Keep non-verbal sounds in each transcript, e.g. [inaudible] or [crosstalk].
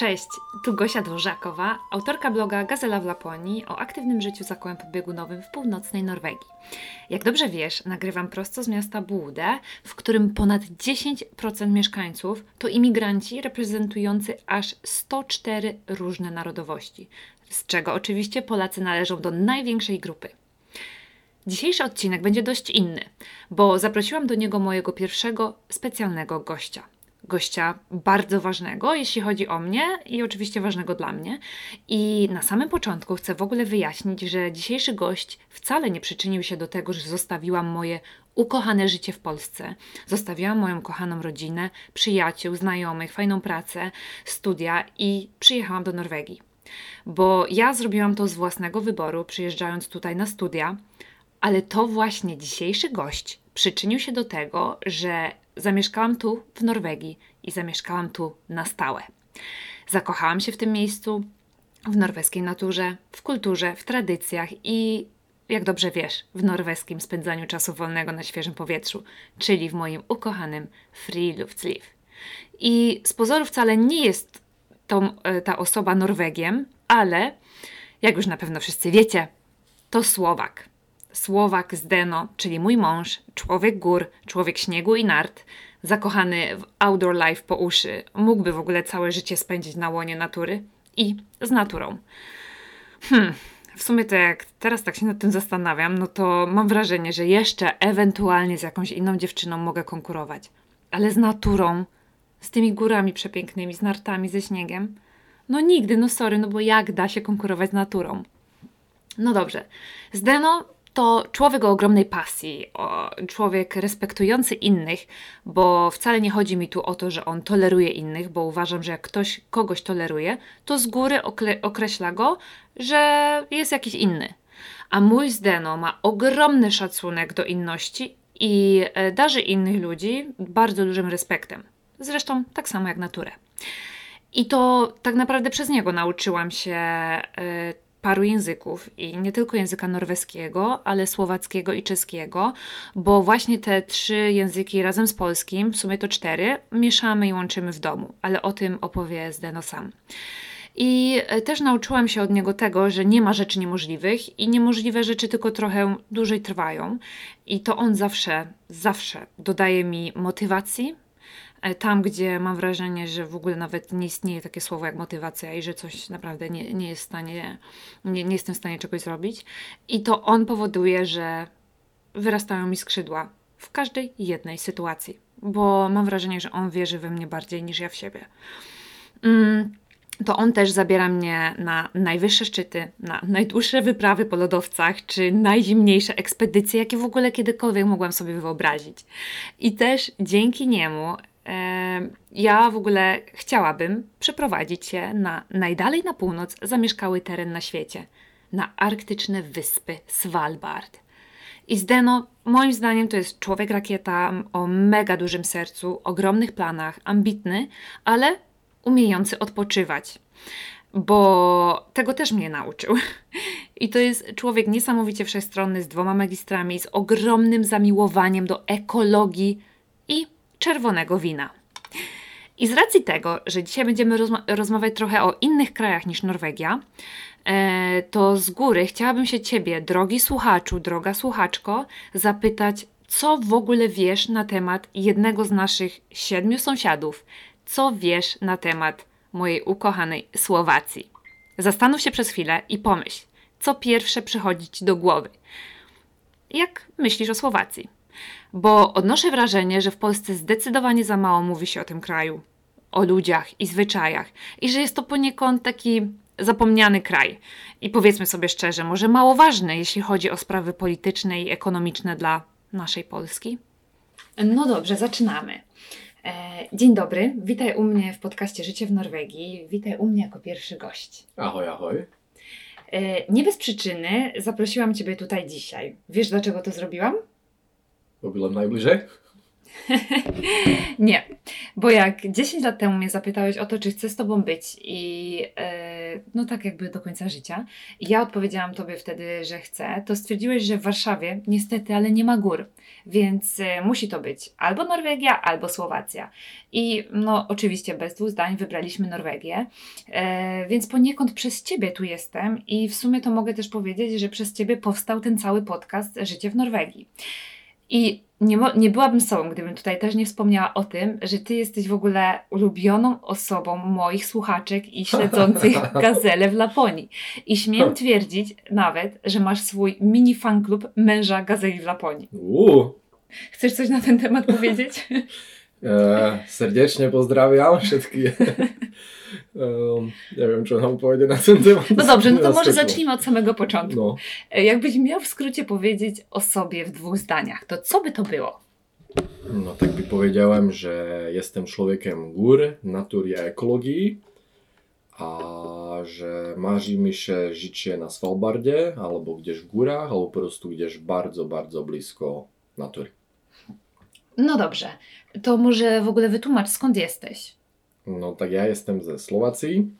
Cześć, tu Gosia Dworzakowa, autorka bloga Gazela w Laponii o aktywnym życiu za kołem podbiegunowym w północnej Norwegii. Jak dobrze wiesz, nagrywam prosto z miasta Budę, w którym ponad 10% mieszkańców to imigranci reprezentujący aż 104 różne narodowości, z czego oczywiście Polacy należą do największej grupy. Dzisiejszy odcinek będzie dość inny, bo zaprosiłam do niego mojego pierwszego specjalnego gościa – gościa bardzo ważnego, jeśli chodzi o mnie i oczywiście ważnego dla mnie. I na samym początku chcę w ogóle wyjaśnić, że dzisiejszy gość wcale nie przyczynił się do tego, że zostawiłam moje ukochane życie w Polsce. Zostawiłam moją kochaną rodzinę, przyjaciół, znajomych, fajną pracę, studia i przyjechałam do Norwegii. Bo ja zrobiłam to z własnego wyboru, przyjeżdżając tutaj na studia, ale to właśnie dzisiejszy gość przyczynił się do tego, że zamieszkałam tu w Norwegii i zamieszkałam tu na stałe. Zakochałam się w tym miejscu, w norweskiej naturze, w kulturze, w tradycjach i jak dobrze wiesz, w norweskim spędzaniu czasu wolnego na świeżym powietrzu, czyli w moim ukochanym Friluftsliv. I z pozoru wcale nie jest tą, e, ta osoba Norwegiem, ale jak już na pewno wszyscy wiecie, to Słowak. Słowak z Deno, czyli mój mąż, człowiek gór, człowiek śniegu i nart, zakochany w outdoor life po uszy, mógłby w ogóle całe życie spędzić na łonie natury i z naturą. Hmm, w sumie to jak teraz tak się nad tym zastanawiam, no to mam wrażenie, że jeszcze ewentualnie z jakąś inną dziewczyną mogę konkurować. Ale z naturą, z tymi górami przepięknymi, z nartami, ze śniegiem, no nigdy, no sorry, no bo jak da się konkurować z naturą? No dobrze. Z Deno to człowiek o ogromnej pasji, o, człowiek respektujący innych, bo wcale nie chodzi mi tu o to, że on toleruje innych, bo uważam, że jak ktoś kogoś toleruje, to z góry określa go, że jest jakiś inny. A mój Zdeno ma ogromny szacunek do inności i e, darzy innych ludzi bardzo dużym respektem. Zresztą tak samo jak naturę. I to tak naprawdę przez niego nauczyłam się y, paru języków i nie tylko języka norweskiego, ale słowackiego i czeskiego, bo właśnie te trzy języki razem z polskim, w sumie to cztery, mieszamy i łączymy w domu, ale o tym opowie Zdeno sam. I e, też nauczyłam się od niego tego, że nie ma rzeczy niemożliwych i niemożliwe rzeczy tylko trochę dłużej trwają. I to on zawsze, zawsze dodaje mi motywacji, tam, gdzie mam wrażenie, że w ogóle nawet nie istnieje takie słowo jak motywacja i że coś naprawdę nie, nie jest w stanie, nie, nie jestem w stanie czegoś zrobić. I to on powoduje, że wyrastają mi skrzydła w każdej jednej sytuacji, bo mam wrażenie, że on wierzy we mnie bardziej niż ja w siebie. Mm, to on też zabiera mnie na najwyższe szczyty, na najdłuższe wyprawy po lodowcach, czy najzimniejsze ekspedycje, jakie w ogóle kiedykolwiek mogłam sobie wyobrazić. I też dzięki niemu ja w ogóle chciałabym przeprowadzić się na najdalej na północ zamieszkały teren na świecie, na arktyczne wyspy Svalbard. I Zdeno, moim zdaniem, to jest człowiek rakieta o mega dużym sercu, ogromnych planach, ambitny, ale umiejący odpoczywać. Bo tego też mnie nauczył. I to jest człowiek niesamowicie wszechstronny, z dwoma magistrami, z ogromnym zamiłowaniem do ekologii i czerwonego wina. I z racji tego, że dzisiaj będziemy rozma rozmawiać trochę o innych krajach niż Norwegia, e, to z góry chciałabym się Ciebie, drogi słuchaczu, droga słuchaczko, zapytać, co w ogóle wiesz na temat jednego z naszych siedmiu sąsiadów? Co wiesz na temat mojej ukochanej Słowacji? Zastanów się przez chwilę i pomyśl, co pierwsze przychodzi Ci do głowy. Jak myślisz o Słowacji? Bo odnoszę wrażenie, że w Polsce zdecydowanie za mało mówi się o tym kraju, o ludziach i zwyczajach, i że jest to poniekąd taki zapomniany kraj. I powiedzmy sobie szczerze, może mało ważny, jeśli chodzi o sprawy polityczne i ekonomiczne dla naszej Polski. No dobrze, zaczynamy. E, dzień dobry, witaj u mnie w podcaście Życie w Norwegii. Witaj u mnie jako pierwszy gość. Ahoj, ahoj. E, nie bez przyczyny zaprosiłam Ciebie tutaj dzisiaj. Wiesz, dlaczego to zrobiłam? Bo byłem najbliżej? [laughs] nie, bo jak 10 lat temu mnie zapytałeś o to, czy chcę z Tobą być i no tak jakby do końca życia. I ja odpowiedziałam Tobie wtedy, że chcę. To stwierdziłeś, że w Warszawie niestety, ale nie ma gór. Więc e, musi to być albo Norwegia, albo Słowacja. I no oczywiście bez dwóch zdań wybraliśmy Norwegię. E, więc poniekąd przez Ciebie tu jestem i w sumie to mogę też powiedzieć, że przez Ciebie powstał ten cały podcast Życie w Norwegii. I nie, nie byłabym sobą, gdybym tutaj też nie wspomniała o tym, że ty jesteś w ogóle ulubioną osobą moich słuchaczek i śledzących [laughs] gazelę w Laponii. I śmiem twierdzić nawet, że masz swój mini fan klub męża gazeli w Laponii. Uuu. Chcesz coś na ten temat powiedzieć? [laughs] E, serdecznie pozdrawiam wszystkich. Um, nie wiem, czy nam powiedzieć na ten temat. No dobrze, no to może zacznijmy od samego początku. No. E, jakbyś miał w skrócie powiedzieć o sobie w dwóch zdaniach, to co by to było? No tak by powiedziałem, że jestem człowiekiem gór, natury i ekologii, a że marzy mi się życie na Svalbardzie, albo gdzieś w górach, albo po prostu gdzieś bardzo, bardzo blisko natury. No dobrze, to może w ogóle wytłumacz skąd jesteś? No tak ja jestem ze Słowacji.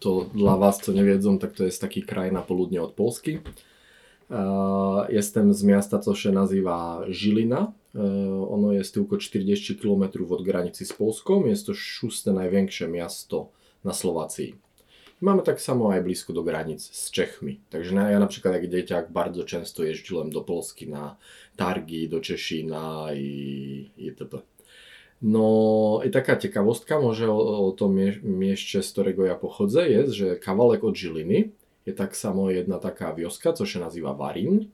To dla Was, co nie wiedzą, tak to jest taki kraj na południe od Polski. Jestem z miasta, co się nazywa Żilina. E, ono jest tylko 40 km od granicy z Polską. Jest to szóste największe miasto na Słowacji. Mamy tak samo aj blisko do granic z Czechmi. Także ja na przykład jak dzieciak bardzo często jeździłem do Polski na targi, do Czesina i itp. No i taka ciekawostka może o, o to mieście, z którego ja pochodzę, jest, że kawałek od Żiliny jest tak samo jedna taka wioska, co się nazywa Warin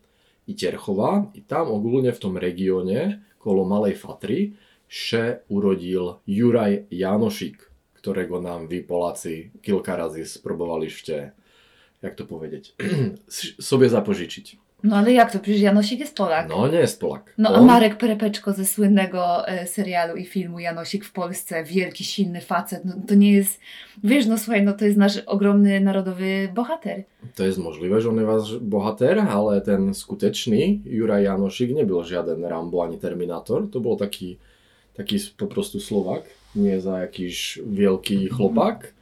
i Cierchowa i tam ogólnie w tym regionie, koło Malej Fatry, się urodził Juraj Janošik, którego nam wy Polacy kilka razy spróbowaliście, jak to powiedzieć, sobie zapożyczyć. No ale jak to? Przecież Janosik jest Polak. No nie jest Polak. No a Marek Perepeczko ze słynnego e, serialu i filmu Janosik w Polsce, wielki, silny facet, no to nie jest, wiesz, no słuchaj, no to jest nasz ogromny narodowy bohater. To jest możliwe, że on jest wasz bohater, ale ten skuteczny Juraj Janosik nie był żaden Rambo ani Terminator, to był taki, taki po prostu Słowak, nie za jakiś wielki chłopak.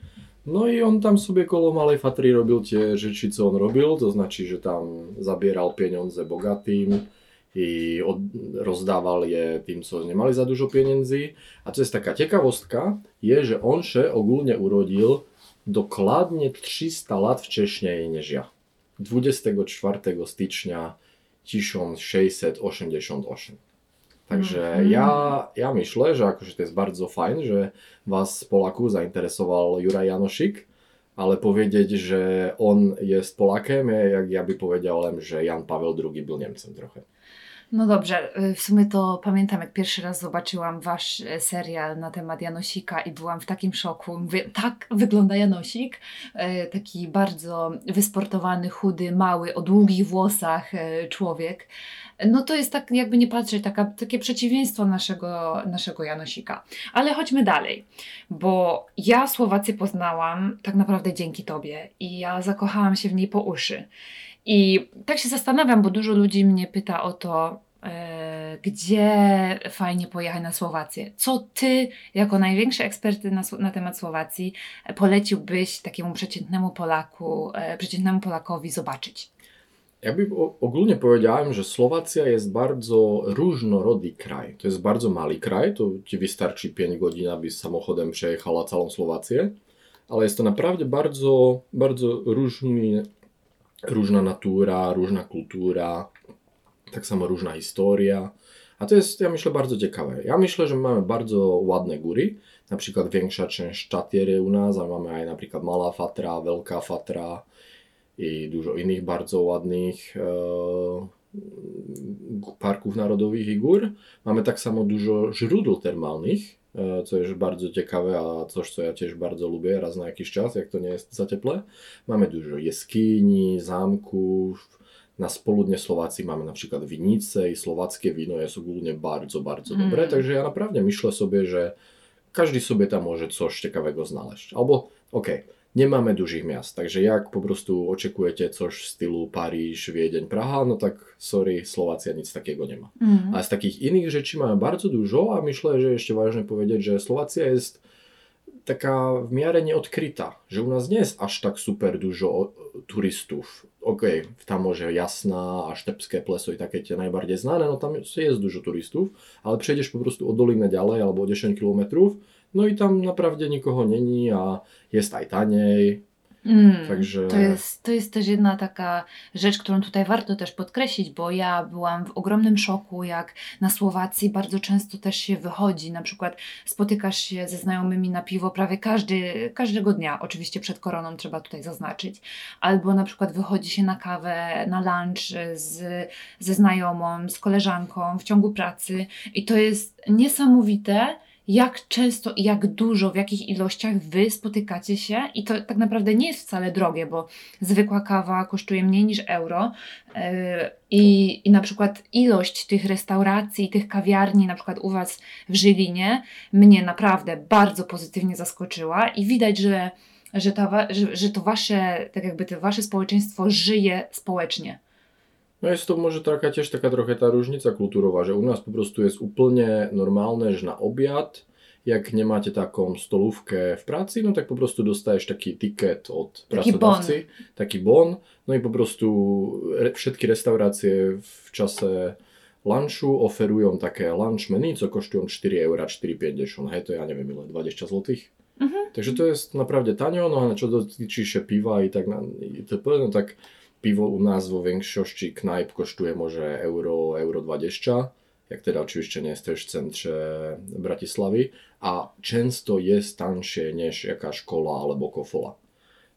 No i on tam sobie koło Malej Fatry robił tie rzeczy, co on robił, to znaczy, że tam zabierał pieniądze bogatym i od, rozdawał je tym, co nie mali za dużo pieniędzy. A co jest taka ciekawostka, jest, że on się ogólnie urodził dokładnie 300 lat wcześniej niż ja. 24 stycznia 1688. Także mm. ja, ja myślę, że jakoś to jest bardzo fajne, że Was Polaków zainteresował Juraj Janosik, ale powiedzieć, że on jest Polakiem, jak ja by powiedziałem, że Jan Paweł II był Niemcem trochę. No dobrze, y, w sumie to pamiętam, jak pierwszy raz zobaczyłam wasz y, serial na temat Janosika i byłam w takim szoku. Mówię, tak wygląda Janosik. Taki bardzo wysportowany, chudy, mały, o długich włosach człowiek. No to jest tak, jakby nie patrzeć, taka, takie przeciwieństwo naszego, naszego Janosika. Ale chodźmy dalej, bo ja Słowację poznałam tak naprawdę dzięki Tobie i ja zakochałam się w niej po uszy. I tak się zastanawiam, bo dużo ludzi mnie pyta o to, e, gdzie fajnie pojechać na Słowację. Co ty, jako największy ekspert na, na temat Słowacji, poleciłbyś takiemu przeciętnemu Polaku, e, przeciętnemu Polakowi zobaczyć? Ja bym ogólnie powiedziałem, że Słowacja jest bardzo różnorodny kraj. To jest bardzo mały kraj, to ci wystarczy 5 godzin, abyś samochodem przejechała całą Słowację, ale jest to naprawdę bardzo, bardzo różny różna natura, różna kultura, tak samo różna historia. A to jest, ja myślę, bardzo ciekawe. Ja myślę, że mamy bardzo ładne góry, na przykład większa część u nas, a mamy aj na przykład Mala Fatra, Wielka Fatra i dużo innych bardzo ładnych e, parków narodowych i gór. Mamy tak samo dużo źródeł termalnych, E, co jest bardzo ciekawe, a coś, co ja też bardzo lubię raz na jakiś czas, jak to nie jest za cieple. Mamy dużo jaskini, zamków. Na południe Słowacji mamy na przykład winice i słowackie wino jest ogólnie bardzo, bardzo dobre. Mm. Także ja naprawdę myślę sobie, że każdy sobie tam może coś ciekawego znaleźć. Albo, okej, okay, nie mamy dużych miast, także jak po prostu oczekujecie coś w stylu Paryż, Wiedeń, Praha, no tak sorry, Słowacja nic takiego nie ma. Mm. A z takich innych rzeczy mamy bardzo dużo, a myślę, że jeszcze ważne powiedzieć, że Słowacja jest taká v miare neodkrytá, že u nás nie je až tak super dużo turistów. OK, tam może Jasna a Štepské pleso i také tie najbardziej znane, no tam jest dużo turystów, ale przejdziesz po prostu o dolinę ďalej albo o 10 kilometrów, no i tam naprawdę nikogo není a jest aj taniej, Mm, Także... to, jest, to jest też jedna taka rzecz, którą tutaj warto też podkreślić, bo ja byłam w ogromnym szoku, jak na Słowacji bardzo często też się wychodzi, na przykład spotykasz się ze znajomymi na piwo prawie każdy, każdego dnia, oczywiście przed koroną trzeba tutaj zaznaczyć, albo na przykład wychodzi się na kawę, na lunch z, ze znajomą, z koleżanką w ciągu pracy. I to jest niesamowite, jak często i jak dużo, w jakich ilościach wy spotykacie się i to tak naprawdę nie jest wcale drogie, bo zwykła kawa kosztuje mniej niż euro yy, i, i na przykład ilość tych restauracji, tych kawiarni, na przykład u Was w Żylinie, mnie naprawdę bardzo pozytywnie zaskoczyła i widać, że, że, ta, że, że to Wasze, tak jakby to Wasze społeczeństwo żyje społecznie. No je to možno taká tiež taká trochu tá ružnica kultúrová, že u nás poprostu je úplne normálne, že na obiad, jak nemáte takom stolúvke v práci, no tak poprostu dostaješ taký tiket od pracodavci, taký bon, no i poprostu re, všetky reštaurácie v čase lunchu oferujú také lunch menu, co koštujú 4 eur, 4,50, hej, to ja neviem, ile 20 zlotých. Uh-huh. Takže to je napravde taňo, no a čo dotýči piva i tak na, to no tak piwo u nas vo większości knajp kosztuje może euro, euro 20, jak teda oczywiście nie jesteś w centrze Bratislavy, a często jest tańsze niż jakaś kola albo kofola.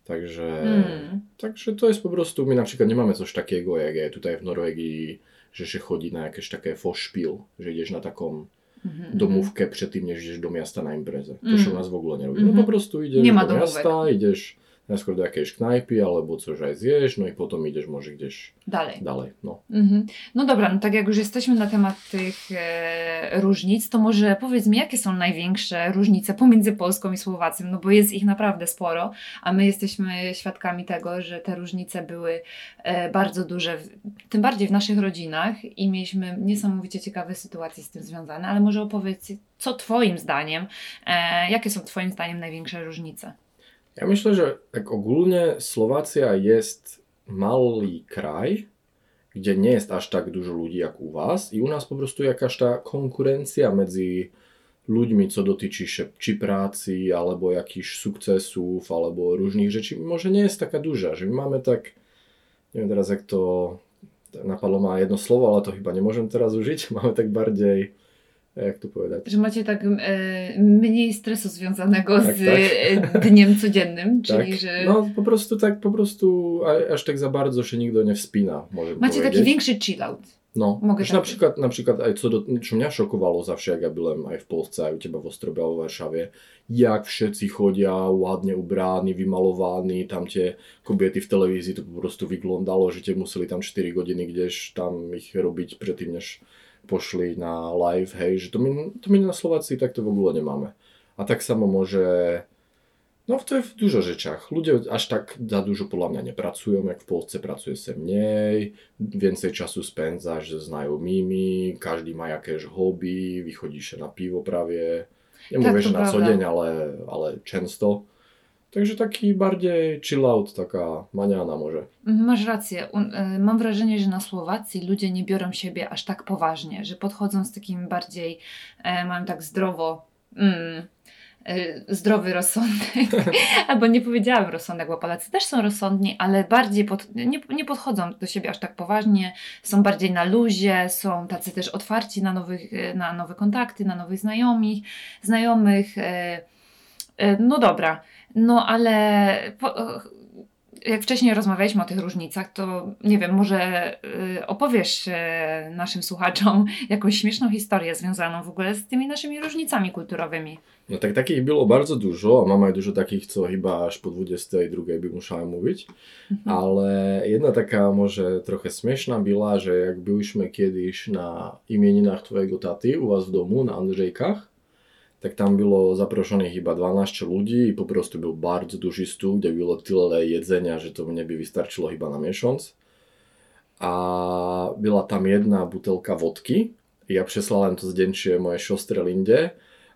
Także, mm. także to jest po prostu, my na przykład nie mamy coś takiego, jak je tutaj w Norwegii, że się chodzi na jakieś takie foszpil, że idziesz na taką mm-hmm. domówkę przed tym, niż idziesz do miasta na imprezę. To mm. się u nas w ogóle nie robi. No po prostu idziesz do miasta, idziesz najskôr do jakiejś knajpy albo coś aj zjesz, no i potem idziesz może gdzieś dalej. dalej no. Mhm. no dobra, no tak jak już jesteśmy na temat tych e, różnic, to może powiedz mi, jakie są największe różnice pomiędzy Polską i Słowacją, no bo jest ich naprawdę sporo, a my jesteśmy świadkami tego, że te różnice były e, bardzo duże, w, tym bardziej w naszych rodzinach i mieliśmy niesamowicie ciekawe sytuacje z tym związane, ale może opowiedz, co Twoim zdaniem, e, jakie są Twoim zdaniem największe różnice? Ja myślę, że tak ogólnie Słowacja jest mały kraj, gdzie nie jest aż tak dużo ludzi jak u Was i u nas po prostu jakaś ta konkurencja między ludźmi, co dotyczy się czy pracy, albo jakichś sukcesów, albo różnych rzeczy, nie jest taka duża, że my mamy tak, nie wiem teraz jak to napadło ma jedno słowo, ale to chyba nie możemy teraz użyć, [laughs] mamy tak bardziej jak to powiedzieć? Że macie tak e, mniej stresu związanego tak, z tak. E, dniem codziennym, [laughs] czyli tak. że... No po prostu tak, po prostu aż tak za bardzo się nigdy nie wspina, może Macie powiedzieć. taki większy chill out. No, Mogę tak na przykład, na przykład, co, do, co mnie szokowało zawsze, jak ja byłem aj w Polsce, aj u Ciebie w Ostrobiało, w Warszawie, jak wszyscy chodzą ładnie ubrani, wymalowani, tam tie kobiety w telewizji, to po prostu wyglądało, że Cię musieli tam 4 godziny gdzieś tam ich robić przedtem, než pošli na live, hej, že to my, to my na Slovácii takto v ogóle nemáme. A tak samo môže, no to je v dużo rzeczach. Ludzie aż tak za dużo podľa mňa nepracują, jak v Polsce pracuje sa mniej, więcej czasu spędzasz ze znajomými, každý má jakéž hobby, vychodí sa na pivo mówię, że na co dzień, ale, ale często. Także taki bardziej chill out, taka maniana może. Masz rację. Y, mam wrażenie, że na Słowacji ludzie nie biorą siebie aż tak poważnie, że podchodzą z takim bardziej, e, mają tak zdrowo, mm, e, zdrowy rozsądek. [laughs] Albo nie powiedziałam rozsądek, bo Polacy też są rozsądni, ale bardziej pod, nie, nie podchodzą do siebie aż tak poważnie, są bardziej na luzie, są tacy też otwarci na, nowych, na nowe kontakty, na nowych znajomych, znajomych. E, no dobra. No ale po, jak wcześniej rozmawialiśmy o tych różnicach, to nie wiem, może y, opowiesz naszym słuchaczom [laughs] jakąś śmieszną historię związaną w ogóle z tymi naszymi różnicami kulturowymi. No tak takich było bardzo dużo, a mamy dużo takich, co chyba aż po 22 by musiałem mówić, mhm. ale jedna taka może trochę śmieszna była, że jak byliśmy kiedyś na imieninach twojego taty u was w domu na Andrzejkach, tak tam było zaproszonych chyba 12 ludzi i po prostu był bardzo duży stół, gdzie było tyle jedzenia, że to mnie by wystarczyło chyba na miesiąc. A była tam jedna butelka wodki. Ja przesłałem to zdjęcie mojej siostry Lindzie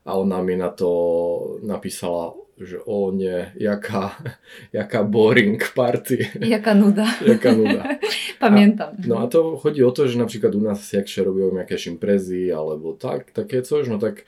a ona mi na to napísala, že o nie, jaká, [laughs] jaká boring party. Jaka [laughs] nuda. Jaká nuda. [laughs] Pamiętam. A, no a to chodí o to, že napríklad u nás jakže robíme jakieś imprezy alebo tak, také coś, no tak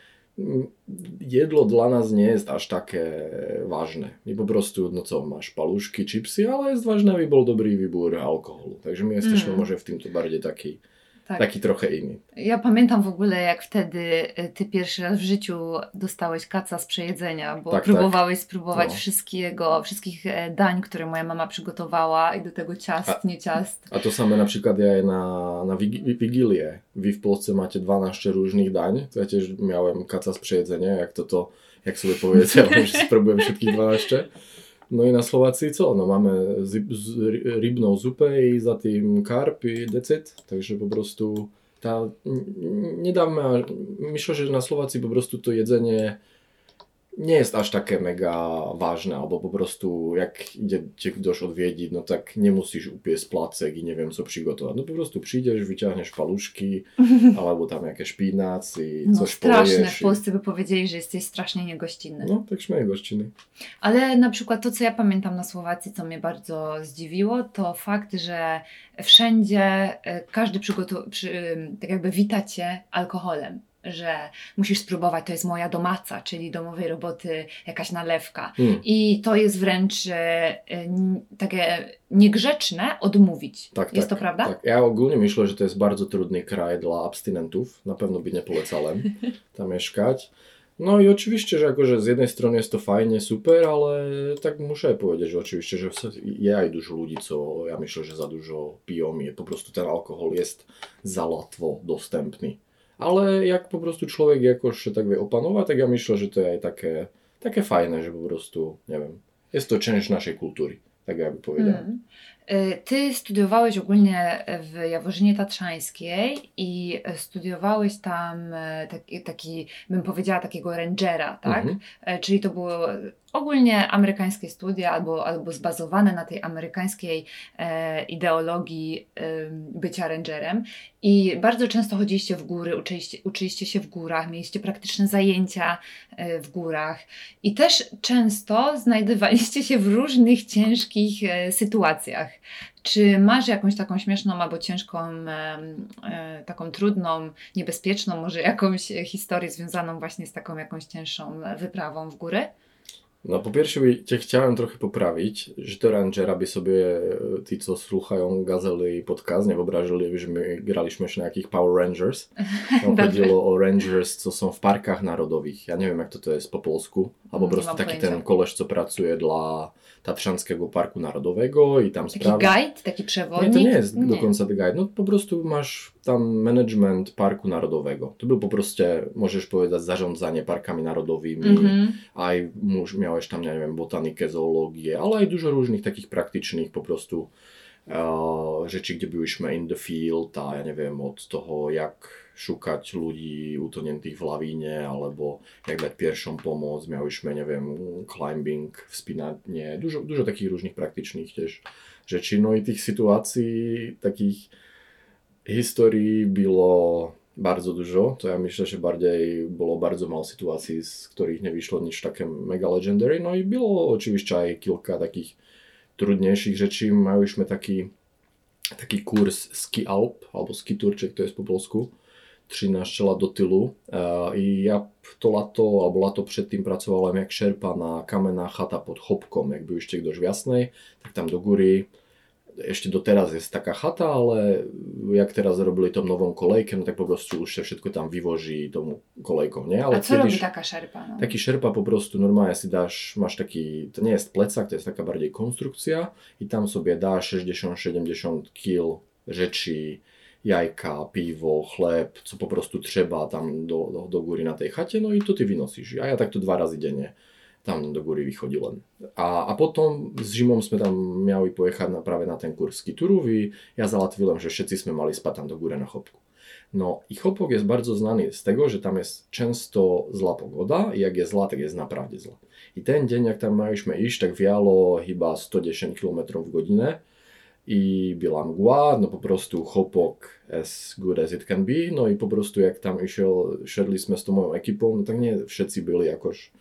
jedlo dla nás nie jest aż také vážne. My po prostu, máš palušky, chipsy, ale jest ważne, aby bol dobrý výbor alkoholu. Takže my jesteśmy mm. może w tym to bardziej taki tak. Taki trochę inny. Ja pamiętam w ogóle, jak wtedy e, ty pierwszy raz w życiu dostałeś kaca z przejedzenia, bo tak, próbowałeś tak. spróbować no. wszystkiego, wszystkich e, dań, które moja mama przygotowała i do tego ciast, a, nie ciast. A to same na przykład ja na, na Wigilię. Wy w Polsce macie 12 różnych dań, to ja też miałem kaca z przejedzenia, jak to to, jak sobie powiedziałem, [laughs] że spróbuję wszystkich 12. No i na Słowacji co? No mamy z, z, rybną zupę i za tym karp i decyd, także po prostu ta, damy, myślę, że na Słowacji po prostu to jedzenie nie jest aż takie mega ważne, albo po prostu jak idzie cię ktoś odwiedzić, no tak nie musisz upiec placek i nie wiem co przygotować. No po prostu przyjdziesz, wyciągniesz paluszki, [laughs] albo tam jakieś szpinac i no, coś straszne. Polejesz. W Polsce by powiedzieli, że jesteś strasznie niegościnny. No, tak śmieję gościnny. Ale na przykład to, co ja pamiętam na Słowacji, co mnie bardzo zdziwiło, to fakt, że wszędzie e, każdy przygotował, przy, tak jakby wita cię alkoholem że musisz spróbować, to jest moja domaca, czyli domowej roboty jakaś nalewka. Mm. I to jest wręcz e, takie niegrzeczne odmówić. Tak, jest tak, to prawda? Tak. Ja ogólnie myślę, że to jest bardzo trudny kraj dla abstynentów. Na pewno by nie polecałem [laughs] tam mieszkać. No i oczywiście, że jako, że z jednej strony jest to fajnie, super, ale tak muszę powiedzieć, że oczywiście, że ja i dużo ludzi, co ja myślę, że za dużo piją i po prostu ten alkohol jest za łatwo dostępny ale jak po prostu człowiek jakoś tak wie opanowa, tak ja myślę, że to jest takie, takie fajne, że po prostu, nie wiem, jest to część naszej kultury, tak jakby powiedziałem. Mm. Ty studiowałeś ogólnie w Jaworzynie Tatrzańskiej i studiowałeś tam e, taki, taki bym powiedziała, takiego rangera, tak? Mm -hmm. Czyli to było ogólnie amerykańskie studia albo, albo zbazowane na tej amerykańskiej e, ideologii e, bycia rangerem i bardzo często chodziliście w góry, uczyliście, uczyliście się w górach, mieliście praktyczne zajęcia e, w górach i też często znajdowaliście się w różnych ciężkich e, sytuacjach. Czy masz jakąś taką śmieszną albo ciężką, e, e, taką trudną, niebezpieczną, może jakąś historię związaną właśnie z taką jakąś cięższą wyprawą w góry? No po pierwsze cię chciałem trochę poprawić, że to Rangera by sobie ci, co słuchają Gazely i podcast, nie wyobrażali, że my graliśmy się na jakich Power Rangers. [laughs] Tam chodziło o Rangers, co są w parkach narodowych. Ja nie wiem, jak to, to jest po polsku. Albo po prostu taki pojęcia. ten koleś, co pracuje dla Tatrzańskiego Parku Narodowego i tam Taki sprawdza... guide? Taki przewodnik? Nie, to nie jest nie. do końca guide. No po prostu masz tam management Parku Narodowego. To był po prostu, możesz powiedzieć, zarządzanie parkami narodowymi, mm -hmm. a i miałeś tam, nie wiem, botanikę, zoologię, ale i dużo różnych takich praktycznych po prostu uh, rzeczy, gdzie byliśmy in the field, a ja nie wiem, od toho, jak szukać ludzi utoniętych w lawinie, albo jak dać pierwszą pomoc. Miałyśmy, nie wiem, climbing, wspinanie, dużo, dużo takich różnych praktycznych też rzeczy. No i tych sytuacji, takich historii było bardzo dużo. To ja myślę, że bardziej było bardzo mało sytuacji, z których nie wyszło takie mega legendary. No i było aj kilka takich trudniejszych rzeczy. Miałyśmy taki, taki kurs ski alp, albo ski czy to jest po polsku 13 lat do tylu i ja to lato, alebo lato předtým pracoval jak šerpa na kamenná chata pod Chopkom, jak byliście kdoś w Jasnej, tak tam do góry ešte doteraz jest taká chata, ale jak teraz robili tom nową kolejkę, no tak po prostu už się wszystko tam vyvoží tomu kolejką, nie? Ale A co robi taka szerpa? No? Taki szerpa po prostu normalnie si dáš, máš taký, to nie jest plecak, to jest taka bardziej konstrukcja i tam sobie dáš 60-70 kg rzeczy, jajka, piwo, chleb, co po prostu trzeba tam do, do, do góry na tej chacie, no i to ty wynosisz. A ja tak to dwa razy dziennie tam do góry wychodziłem. A, a potom z zimą sme tam mieli pojechać na, práve na ten kurs skiturów i ja załatwiłem, że wszyscy sme mali spać tam do góry na chopku. No i chopok jest bardzo znany z tego, że tam jest często zła pogoda jak jest zła, tak jest naprawdę zła. I ten dzień, jak tam mieliśmy iść, tak wialo chyba 110 km w godzinę i byla mgła, no po chopok as good as it can be, no i po prostu jak tam išiel, šedli sme s tou mojou ekipou, no tak nie všetci byli jakož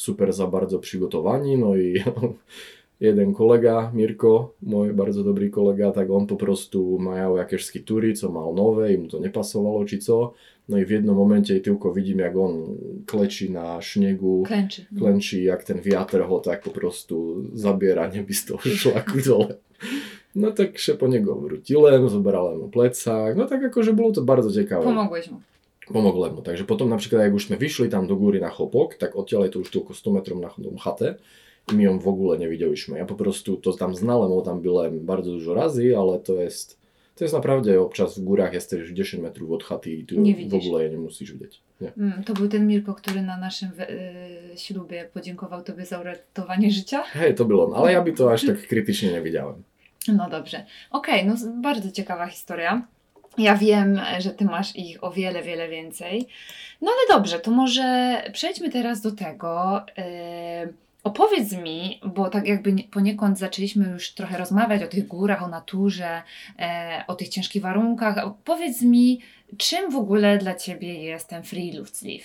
super za bardzo przygotowani, no i [laughs] jeden kolega, Mirko, môj bardzo dobrý kolega, tak on po prostu majal jakéž skitury, co mal nové, im to nepasovalo, či co. No i v jednom momente tylko vidím, jak on klečí na šnegu, Klęczy. klenčí, jak ten wiatr ho tak po prostu zabiera neby z toho šlaku dole. No tak się po niego wróciłem, zobrałem mu plecak, no tak akože bolo to bardzo ciekawe. Pomogłeś mu. Pomogłem mu. Takže potom napríklad, jak už sme vyšli tam do góry na chopok, tak odtiaľ je to už tylko 100 metrów na dom chate i my ją w ogóle newidzieliśmy. Ja po prostu to tam znałem, bo tam byłem bardzo dużo razy, ale to jest, to jest naprawdę občas w górach jesteś 10 metrów od chaty i tu Nie w ogóle nie musisz widzieć. Nie. Mm, to był ten Mirko, który na naszym we- y, ślubie podziękował Tobie za uratowanie życia? Hej, to był on, ale ja by to aż tak krytycznie nie widziałem. No dobrze. Okej, no z- bardzo ciekawa historia. Ja wiem, że Ty masz ich o wiele, wiele więcej. No ale dobrze, to może przejdźmy teraz do tego. e, opowiedz mi, bo tak jakby nie- poniekąd zaczęliśmy już trochę rozmawiać o tych górach, o naturze, e, o tych ciężkich warunkach. Opowiedz mi, czym w ogóle dla Ciebie jest ten free sleeve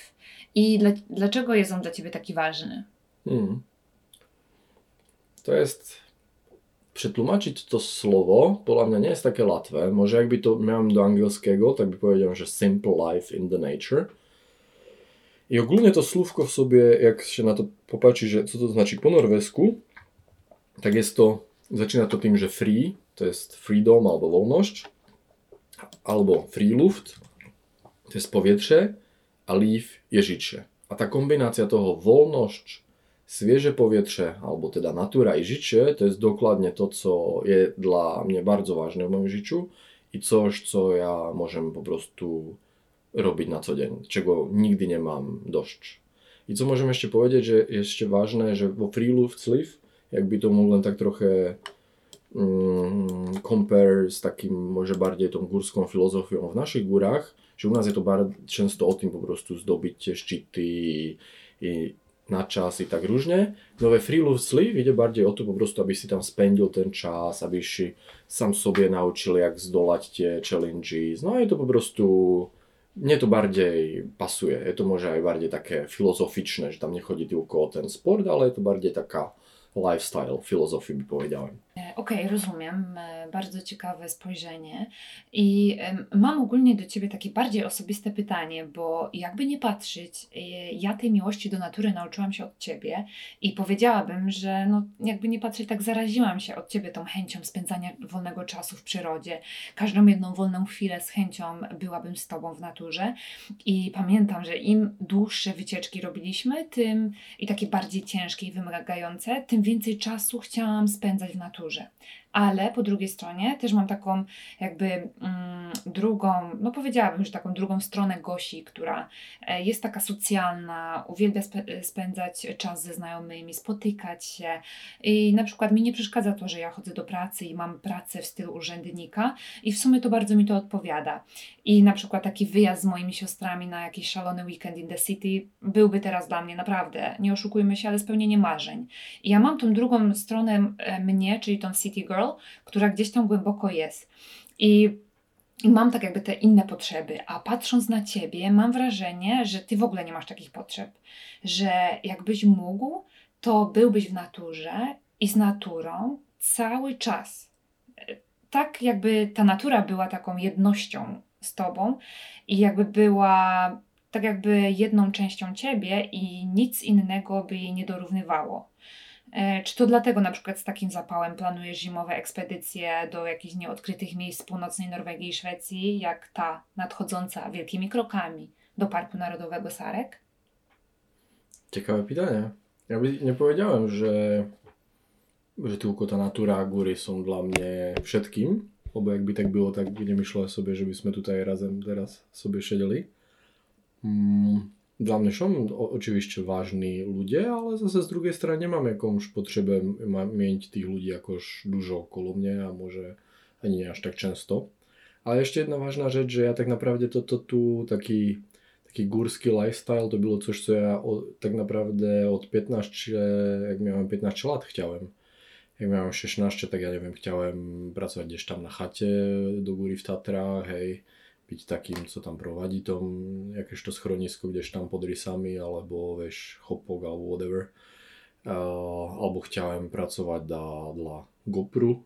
i dla, dlaczego jest on dla Ciebie taki ważny? Mm. To jest przetłumaczyć to słowo, podľa mňa nie jest takie łatwe. Może jakby to miałem do angielskiego, tak by powiedział, że simple life in the nature. I ogólnie to słówko w sobie, jak się na to popatrzy, że co to znaczy po norwesku, tak jest to, zaczyna to tym, że free, to jest freedom albo wolność, albo free luft, to jest powietrze, a life je życie. A ta kombinacja toho wolność, Svieže powietrze, albo teda natura i życie, to jest dokładnie to, co je dla mnie bardzo ważne w moim życiu i coś, co ja możem po prostu robić na co dzień, czego nigdy nie mam. I co możemy jeszcze powiedzieć, że jeszcze ważne, że vo Free Luft Sleeve, jakby to mogłem tak trochę mm, compare z takim może bardziej tą górską filozofią w naszych górach, że u nas je to bardzo często o tym po prostu zdobyć te szczyty i na i tak różnie. No we Free Love Sleeve ide bardziej o to po prostu, aby si tam spendil ten czas, aby si sam sobie naučil, jak zdolać tie challenges. No je to po prostu, mne to bardziej pasuje. Je to może aj bardziej také filozoficzne, że tam nie chodzi tylko ten sport, ale je to bardziej taka lifestyle, filozofii by powiedziałem. E, Okej, rozumiem. E, Bardzo ciekawe spojrzenie. I mam ogólnie do Ciebie takie bardziej osobiste pytanie, bo jakby nie patrzeć, e, ja tej miłości do natury nauczyłam się od Ciebie i powiedziałabym, że no, jakby nie patrzeć, tak zaraziłam się od Ciebie tą chęcią spędzania wolnego czasu w przyrodzie. Każdą jedną wolną chwilę z chęcią byłabym z Tobą w naturze. I pamiętam, że im dłuższe wycieczki robiliśmy, tym i takie bardziej ciężkie i wymagające, tym więcej czasu chciałam spędzać w naturze kulturze. Ale po drugiej stronie też mam taką jakby mm, drugą, no powiedziałabym, że taką drugą stronę Gosi, która e, jest taka socjalna, uwielbia spe- spędzać czas ze znajomymi, spotykać się i na przykład mi nie przeszkadza to, że ja chodzę do pracy i mam pracę w stylu urzędnika i w sumie to bardzo mi to odpowiada. I na przykład taki wyjazd z moimi siostrami na jakiś szalony weekend in the city byłby teraz dla mnie naprawdę, nie oszukujmy się, ale spełnienie marzeń. I ja mam tą drugą stronę e, mnie, czyli tą city girl, która gdzieś tam głęboko jest. I, I mam tak jakby te inne potrzeby, a patrząc na ciebie, mam wrażenie, że ty w ogóle nie masz takich potrzeb. Że jakbyś mógł, to byłbyś w naturze i z naturą cały czas. Tak jakby ta natura była taką jednością z tobą i jakby była tak jakby jedną częścią ciebie i nic innego by jej nie dorównywało. E, Czy to dlatego na przykład z takim zapałem planujesz zimowe ekspedycje do jakichś nieodkrytych miejsc północnej Norwegii i Szwecji, jak ta nadchodząca wielkimi krokami do Parku Narodowego Sarek? Ciekawe pytanie. Ja nie powiedziałem, że, że tylko ta natura góry są dla mnie všetkým, bo jakby tak było, tak by nie myślałem sobie, żebyśmy tutaj razem teraz sobie siedzieli. Mm, Damnešom očivišće vážni ľudia, ale zase z druhej strany nemám, jakomž potřebe mieť tých ľudí akož dužo okolo mňa a môže ani až tak často. Ale ešte jedna vážna rzecz, že ja tak naprawdę toto tu taki taki górski lifestyle to było coś, co ja o, tak naprawdę od 15, jak miałem 15 lat chciałem. Jak miałem 16, tak ja neviem wiem, pracovať pracować tam na chate, do góry w Tatrach, hej byť takým, co tam provadí tom, jakéž to schronisko, kdež tam pod rysami, alebo vieš, chopok, alebo whatever. Uh, alebo chciałem pracovať dla, dla GoPru,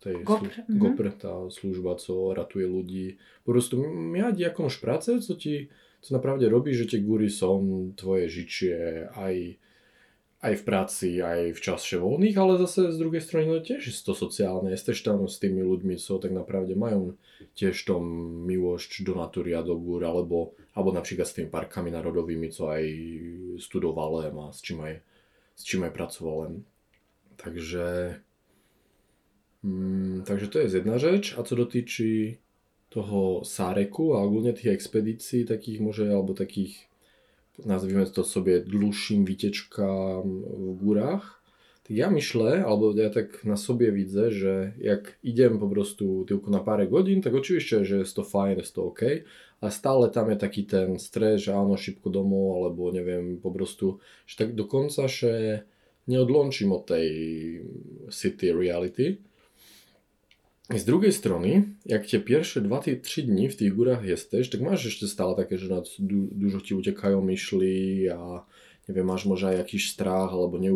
tej GoPr, slu- mhm. GoPr, tá služba, co ratuje ľudí. Po prostu miať jakąś pracę, co ti, co naprawdę robi, že tie góry są tvoje žičie aj aj v práci, aj v čase voľných, ale zase z druhej strany no tiež je to sociálne. Jesteś tam s tými ľuďmi, co tak naprawdę majú tiež tom miłość do natury a do gór, alebo, alebo napríklad s tými parkami národovými, co aj studovałem a s čím aj, s čím aj pracovałem. Takže, mm, takže to je jedna rzecz. A co dotyczy toho Sáreku a ogólne tých expedícií, takých może, alebo takých nazwijmy to sobie dłuższym wycieczkam w górach, to ja myślę, albo ja tak na sobie widzę, że jak idziemy po prostu tylko na parę godzin, tak oczywiście, że jest to fajne, jest to ok, a stále tam je taký ten stres, že áno, šipko domov, alebo neviem, po prostu, že tak dokonca, že neodlončím od tej city reality. Z drugiej strony, jak cię pierwsze 2-3 dni w tych jesteś, tak masz jeszcze stale takie, że nad, du, dużo ci uciekają myśli, a nie wiem, masz może jakiś strach, albo nie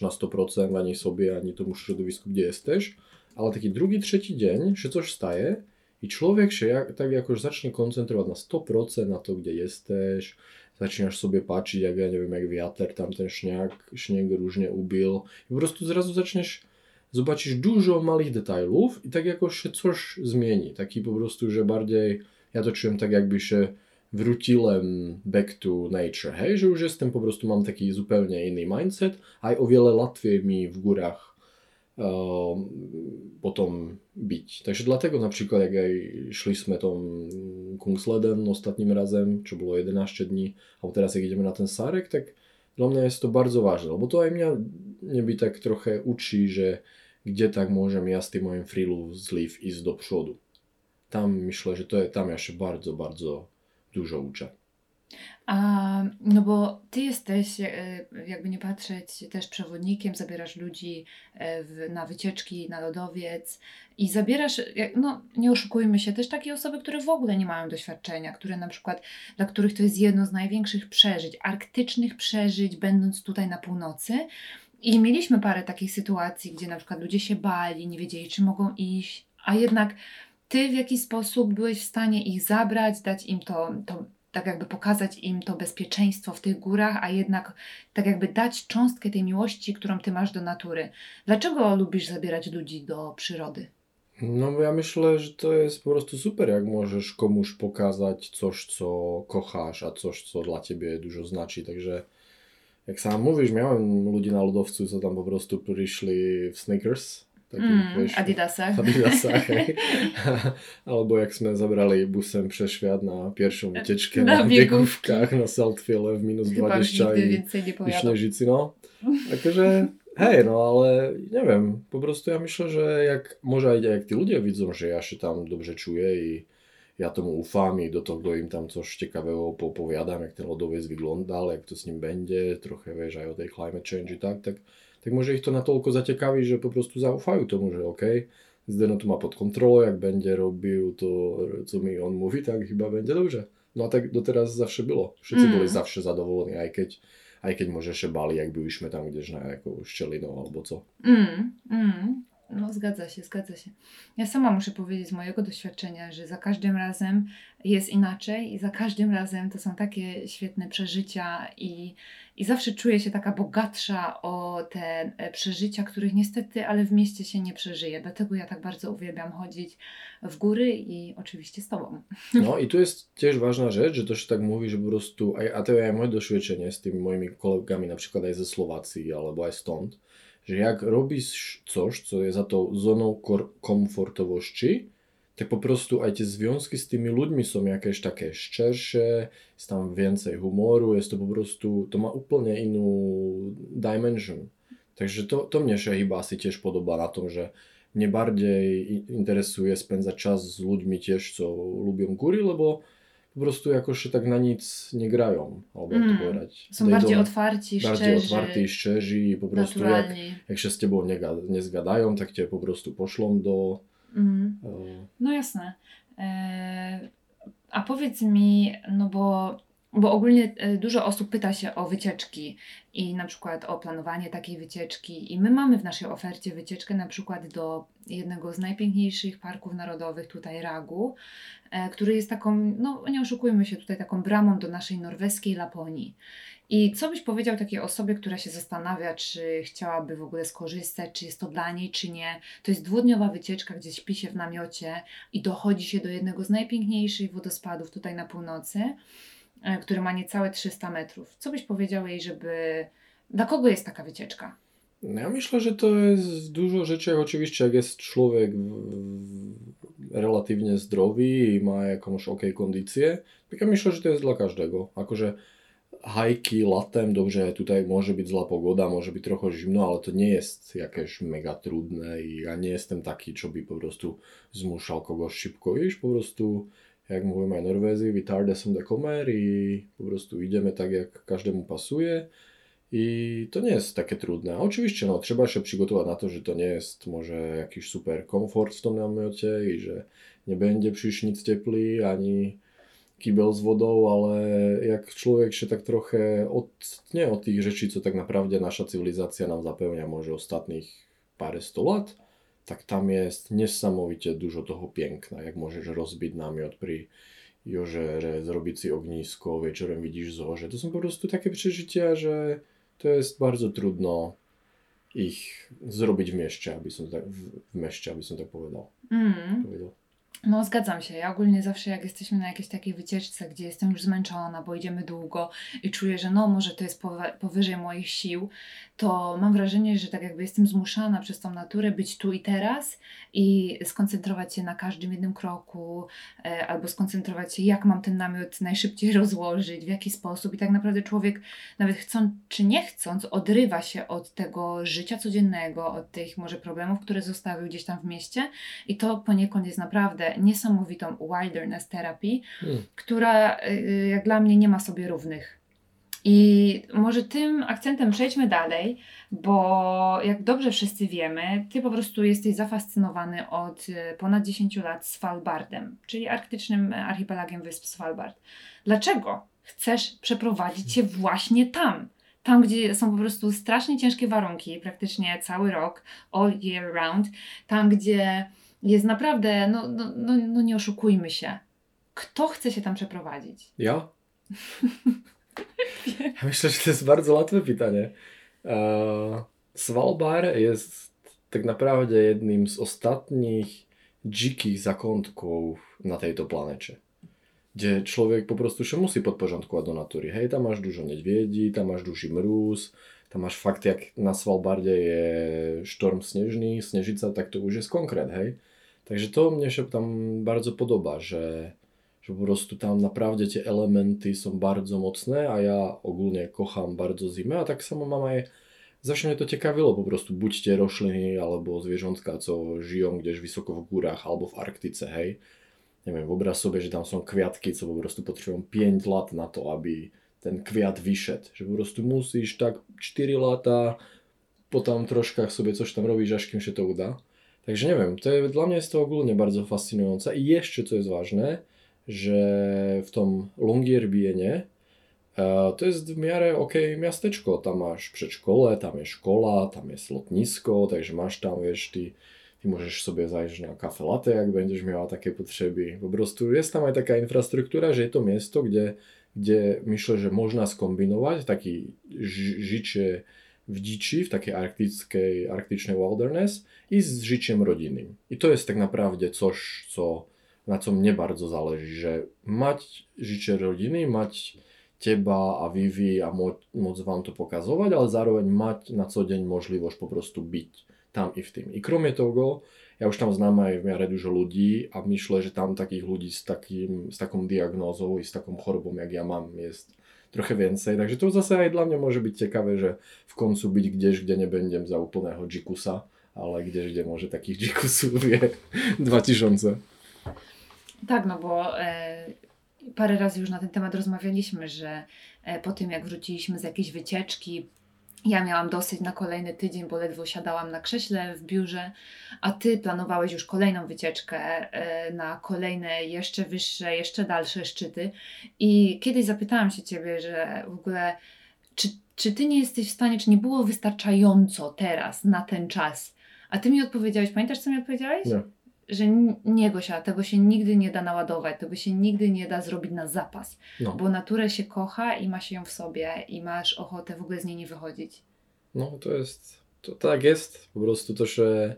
na 100% ani sobie, ani tomu środowisku, gdzie jesteś, ale taki drugi, trzeci dzień, że coś staje i człowiek się jak, tak jakoś zacznie koncentrować na 100% na to, gdzie jesteś, zaczynasz sobie patrzeć, jak ja nie wiem, jak wiatr tam ten śnieg, śnieg różnie ubił i prostu zrazu zaczniesz zobaczysz dużo małych detajlów i tak jakoś się coś zmieni. Taki po prostu, że bardziej, ja to czułem tak jakby się wróciłem back to nature, hej, że już jestem po prostu, mam taki zupełnie inny mindset, a o wiele łatwiej mi w górach um, potom być. Także dlatego na przykład jak szliśmy tą Kungsleden ostatnim razem, czy było 11 dni, a teraz jak idziemy na ten Sarek, tak dla mnie jest to bardzo ważne, bo to aj mňa neby tak trochę uczy, że gdzie tak môžem ja z moim freelu zliv ísť do przodu. Tam myślę, że to tam ja się bardzo, bardzo dużo uczę. A, no bo ty jesteś, e, jakby nie patrzeć, też przewodnikiem, zabierasz ludzi e, w, na wycieczki, na lodowiec i zabierasz, jak- no nie oszukujmy się, też takie osoby, które w ogóle nie mają doświadczenia, które na przykład, dla których to jest jedno z największych przeżyć, arktycznych przeżyć, będąc tutaj na północy. I mieliśmy parę takich sytuacji, gdzie na przykład ludzie się bali, nie wiedzieli, czy mogą iść, a jednak ty w jakiś sposób byłeś w stanie ich zabrać, dać im to, to tak jakby pokazać im to bezpieczeństwo w tych górach, a jednak tak jakby dać cząstkę tej miłości, którą ty masz do natury. Dlaczego lubisz zabierać ludzi do przyrody? No ja myślę, że to jest po prostu super, jak możesz komuś pokazać coś, co kochasz, a coś, co dla ciebie dużo znaczy. Także jak sam mówisz, miałem ludzi na lodowcu, co tam po prostu przyszli w sneakers. takich, Mm, wiesz, Adidasach. [laughs] Adidasach, hej. [laughs] Albo jak sme zabrali busem przez świat na pierwszą wycieczkę Na na, biegówkach na Saltfiele w minus Chyba już 20 nigdy i, śnieżycy, no. Także hej, no ale nie wiem, po prostu ja myślę, że jak może jak ci ludzie widzą, że ja się tam dobrze czuję i ja tomu ufam i do toho im tam coś ciekawego poopowiadam, jak ten lodowiec wyglądal, jak to z nim będzie, trochę wiesz, aj o tej climate change i tak, tak, tak może ich to natoľko zaciekawi, że po prostu zaufają tomu, że okej, Zdeno to ma pod kontrolą, jak będzie robił to, co mi on mówi, tak chyba będzie dobrze. No a tak doteraz zawsze było. Wszyscy Mm. byli zawsze zadowoleni, aj keď, aj keď może się bali, jak byliśmy tam gdzieś na jakąś szczeliną albo co. Mm, mm. No zgadza się, zgadza się. Ja sama muszę powiedzieć z mojego doświadczenia, że za każdym razem jest inaczej i za każdym razem to są takie świetne przeżycia i, i zawsze czuję się taka bogatsza o te e, przeżycia, których niestety, ale w mieście się nie przeżyje. Dlatego ja tak bardzo uwielbiam chodzić w góry i oczywiście z Tobą. No i tu jest tiež ważna rzecz, że się tak mówi, że po prostu, aj, a to je aj moje doświadczenie z tymi moimi kolegami, na przykład aj ze Słowacji albo aj stąd, že jak robíš coś, co je za tou zónou komfortovosti, tak po prostu aj tie związky s tými ľuďmi sú jakéž také ščeršie, je tam więcej humoru, je to po prostu, to má úplne inú dimension. Takže to, to mne Šehyba asi tiež podobá na tom, že mne bardej interesuje spenzať čas s ľuďmi tiež, co ľúbim kúri, lebo po prostu jakoś tak na nic nie grają, to Mm. powiedzieć. Są They bardziej otwarci, bardziej szczerzy, otwarty i szczerzy i po prostu jak, naturalni. jak się z tobą nie, nie zgadają, tak cię po prostu poszlą do... Mhm. E, No jasne. E, a powiedz mi, no bo, bo ogólnie e, dużo osób pyta się o wycieczki i na przykład o planowanie takiej wycieczki. I my mamy w naszej ofercie wycieczkę na przykład do jednego z najpiękniejszych parków narodowych tutaj Ragu, e, który jest taką, no nie oszukujmy się, tutaj taką bramą do naszej norweskiej Laponii. I co byś powiedział takiej osobie, która się zastanawia, czy chciałaby w ogóle skorzystać, czy jest to dla niej, czy nie? To jest dwudniowa wycieczka, gdzie śpi się w namiocie i dochodzi się do jednego z najpiękniejszych wodospadów tutaj na północy, który ma niecałe 300 metrów. Co byś powiedział jej, żeby... Dla kogo jest taka wycieczka? No ja myślę, że to jest dużo rzeczy, oczywiście jak jest człowiek relatywnie zdrowy i ma jakąś ok kondycję, tak ja myślę, że to jest dla każdego. Akože hajki latem, dobrze, tutaj może być zła pogoda, może być trochę zimno, ale to nie jest jakieś mega trudne i ja nie jestem taki, co by po prostu zmuszał kogoś szybko iść, po prostu jak mówią aj Norwezy, vytarde som det kommer i po prostu idziemy tak, jak każdemu pasuje. I to nie jest takie trudne. Oczywiście, no, trzeba się przygotować na to, że to nie jest może jakiś super komfort w tym namiocie i że nie będzie prysznic ciepły ani kibel z wodą, ale jak człowiek się tak trochę odtnie od tych rzeczy, co tak naprawdę nasza cywilizacja nam zapełnia może ostatnich parę sto lat, tak tam jest niesamowicie dużo toho piękna, jak możesz rozbić namiot przy jeziorze, zrobić sobie ognisko, wieczorem widzisz zorze. To są po prostu takie przeżycia, że to jest bardzo trudno ich zrobić w mieście, aby są tak, w, w mieście, aby są tak powiedział. Mm. powiedział. No, zgadzam się. Ja ogólnie zawsze, jak jesteśmy na jakiejś takiej wycieczce, gdzie jestem już zmęczona, bo idziemy długo i czuję, że no, może to jest powyżej moich sił, to mam wrażenie, że tak jakby jestem zmuszana przez tą naturę być tu i teraz i skoncentrować się na każdym jednym kroku, e, albo skoncentrować się, jak mam ten namiot najszybciej [laughs] rozłożyć, w jaki sposób. I tak naprawdę człowiek, nawet chcąc czy nie chcąc, odrywa się od tego życia codziennego, od tych może problemów, które zostawił gdzieś tam w mieście. I to poniekąd jest naprawdę niesamowitą wilderness terapii, Hmm. która y, jak dla mnie nie ma sobie równych. I może tym akcentem przejdźmy dalej, bo jak dobrze wszyscy wiemy, ty po prostu jesteś zafascynowany od y, ponad 10 lat Svalbardem, czyli arktycznym archipelagiem wysp Svalbard. Dlaczego chcesz przeprowadzić się właśnie tam? Tam, gdzie są po prostu strasznie ciężkie warunki, praktycznie cały rok, all year round, tam, gdzie jest naprawdę, no, no, no, no nie oszukujmy się. Kto chce się tam przeprowadzić? Ja? Ja myślę, że to jest bardzo łatwe pytanie. Eee, Svalbard jest tak naprawdę jednym z ostatnich dzikich zakątków na tejto planecie. Gdzie człowiek po prostu się musi podporządkować do natury. Hej, tam masz dużo niedźwiedzi, tam masz duży mróz, tam masz fakt, jak na Svalbardzie jest sztorm śnieżny, śnieżyca, tak to już jest konkret, hej. Także to mnie się tam bardzo podoba, że że prostu tam naprawdę te elementy są bardzo mocne, a ja ogólnie kocham bardzo zimę, a tak samo mam aj, zawsze mnie to ciekawiło po prostu, buďte rośliny albo zwierzątka, co żyją gdzieś wysoko w górach albo w Arktyce, hej. Nie wiem, wyobraź sobie, że tam są kwiatki, co po prostu potrzebują 5 lat na to, aby ten kwiat wyszedł, że po prostu musisz tak 4 lata po tam troszkach sobie coś tam robić, aż kim się to uda. Także nie wiem, to, dla mnie jest to ogólnie bardzo fascynujące i jeszcze co jest ważne, że w tom Longyearbyenie e, to jest w miarę ok miasteczko. Tam masz przedszkole, tam jest szkoła, tam jest lotnisko, także masz tam, wiesz, ty, ty możesz sobie zajść na kafe latte, jak będziesz miała takie potrzeby. Po jest tam aj taka infrastruktura, że jest to miasto, gdzie, gdzie myślę, że można skombinować taki ży- życie w dziczy, w takiej arktyckiej, arktycznej wilderness i z życiem rodzinnym. I to jest tak naprawdę coś, co na co mnie bardzo zależy, że mać życie rodziny, mać Teba a Vivi a moc wam to pokazować, ale zároveň mať na co dzień możliwość po prostu tam i w tym. I kromie toho, ja už tam znám aj v miare dużo ľudí a myślę, že tam takých ľudí s, takým, s taką diagnózou i s taką chorobą jak ja mám jest więcej. Takže to zase aj dla mnie może być ciekawe, że w końcu być gdzieś, gdzie nie będę za úplného dzikusa, ale gdzieś, gdzie może takich [laughs] dzikusów je 2000. Tak, no bo e, parę razy już na ten temat rozmawialiśmy, że e, po tym jak wróciliśmy z jakiejś wycieczki, ja miałam dosyć na kolejny tydzień, bo ledwo siadałam na krześle w biurze, a ty planowałeś już kolejną wycieczkę e, na kolejne jeszcze wyższe, jeszcze dalsze szczyty. I kiedyś zapytałam się ciebie, że w ogóle, czy, czy ty nie jesteś w stanie, czy nie było wystarczająco teraz na ten czas? A ty mi odpowiedziałeś, pamiętasz co mi odpowiedziałeś? Nie. Że nie, Gosia, tego się nigdy nie da naładować, tego się nigdy nie da zrobić na zapas, No, bo naturę się kocha i ma się ją w sobie i masz ochotę w ogóle z niej nie wychodzić. no to jest, to tak jest, po prostu to, że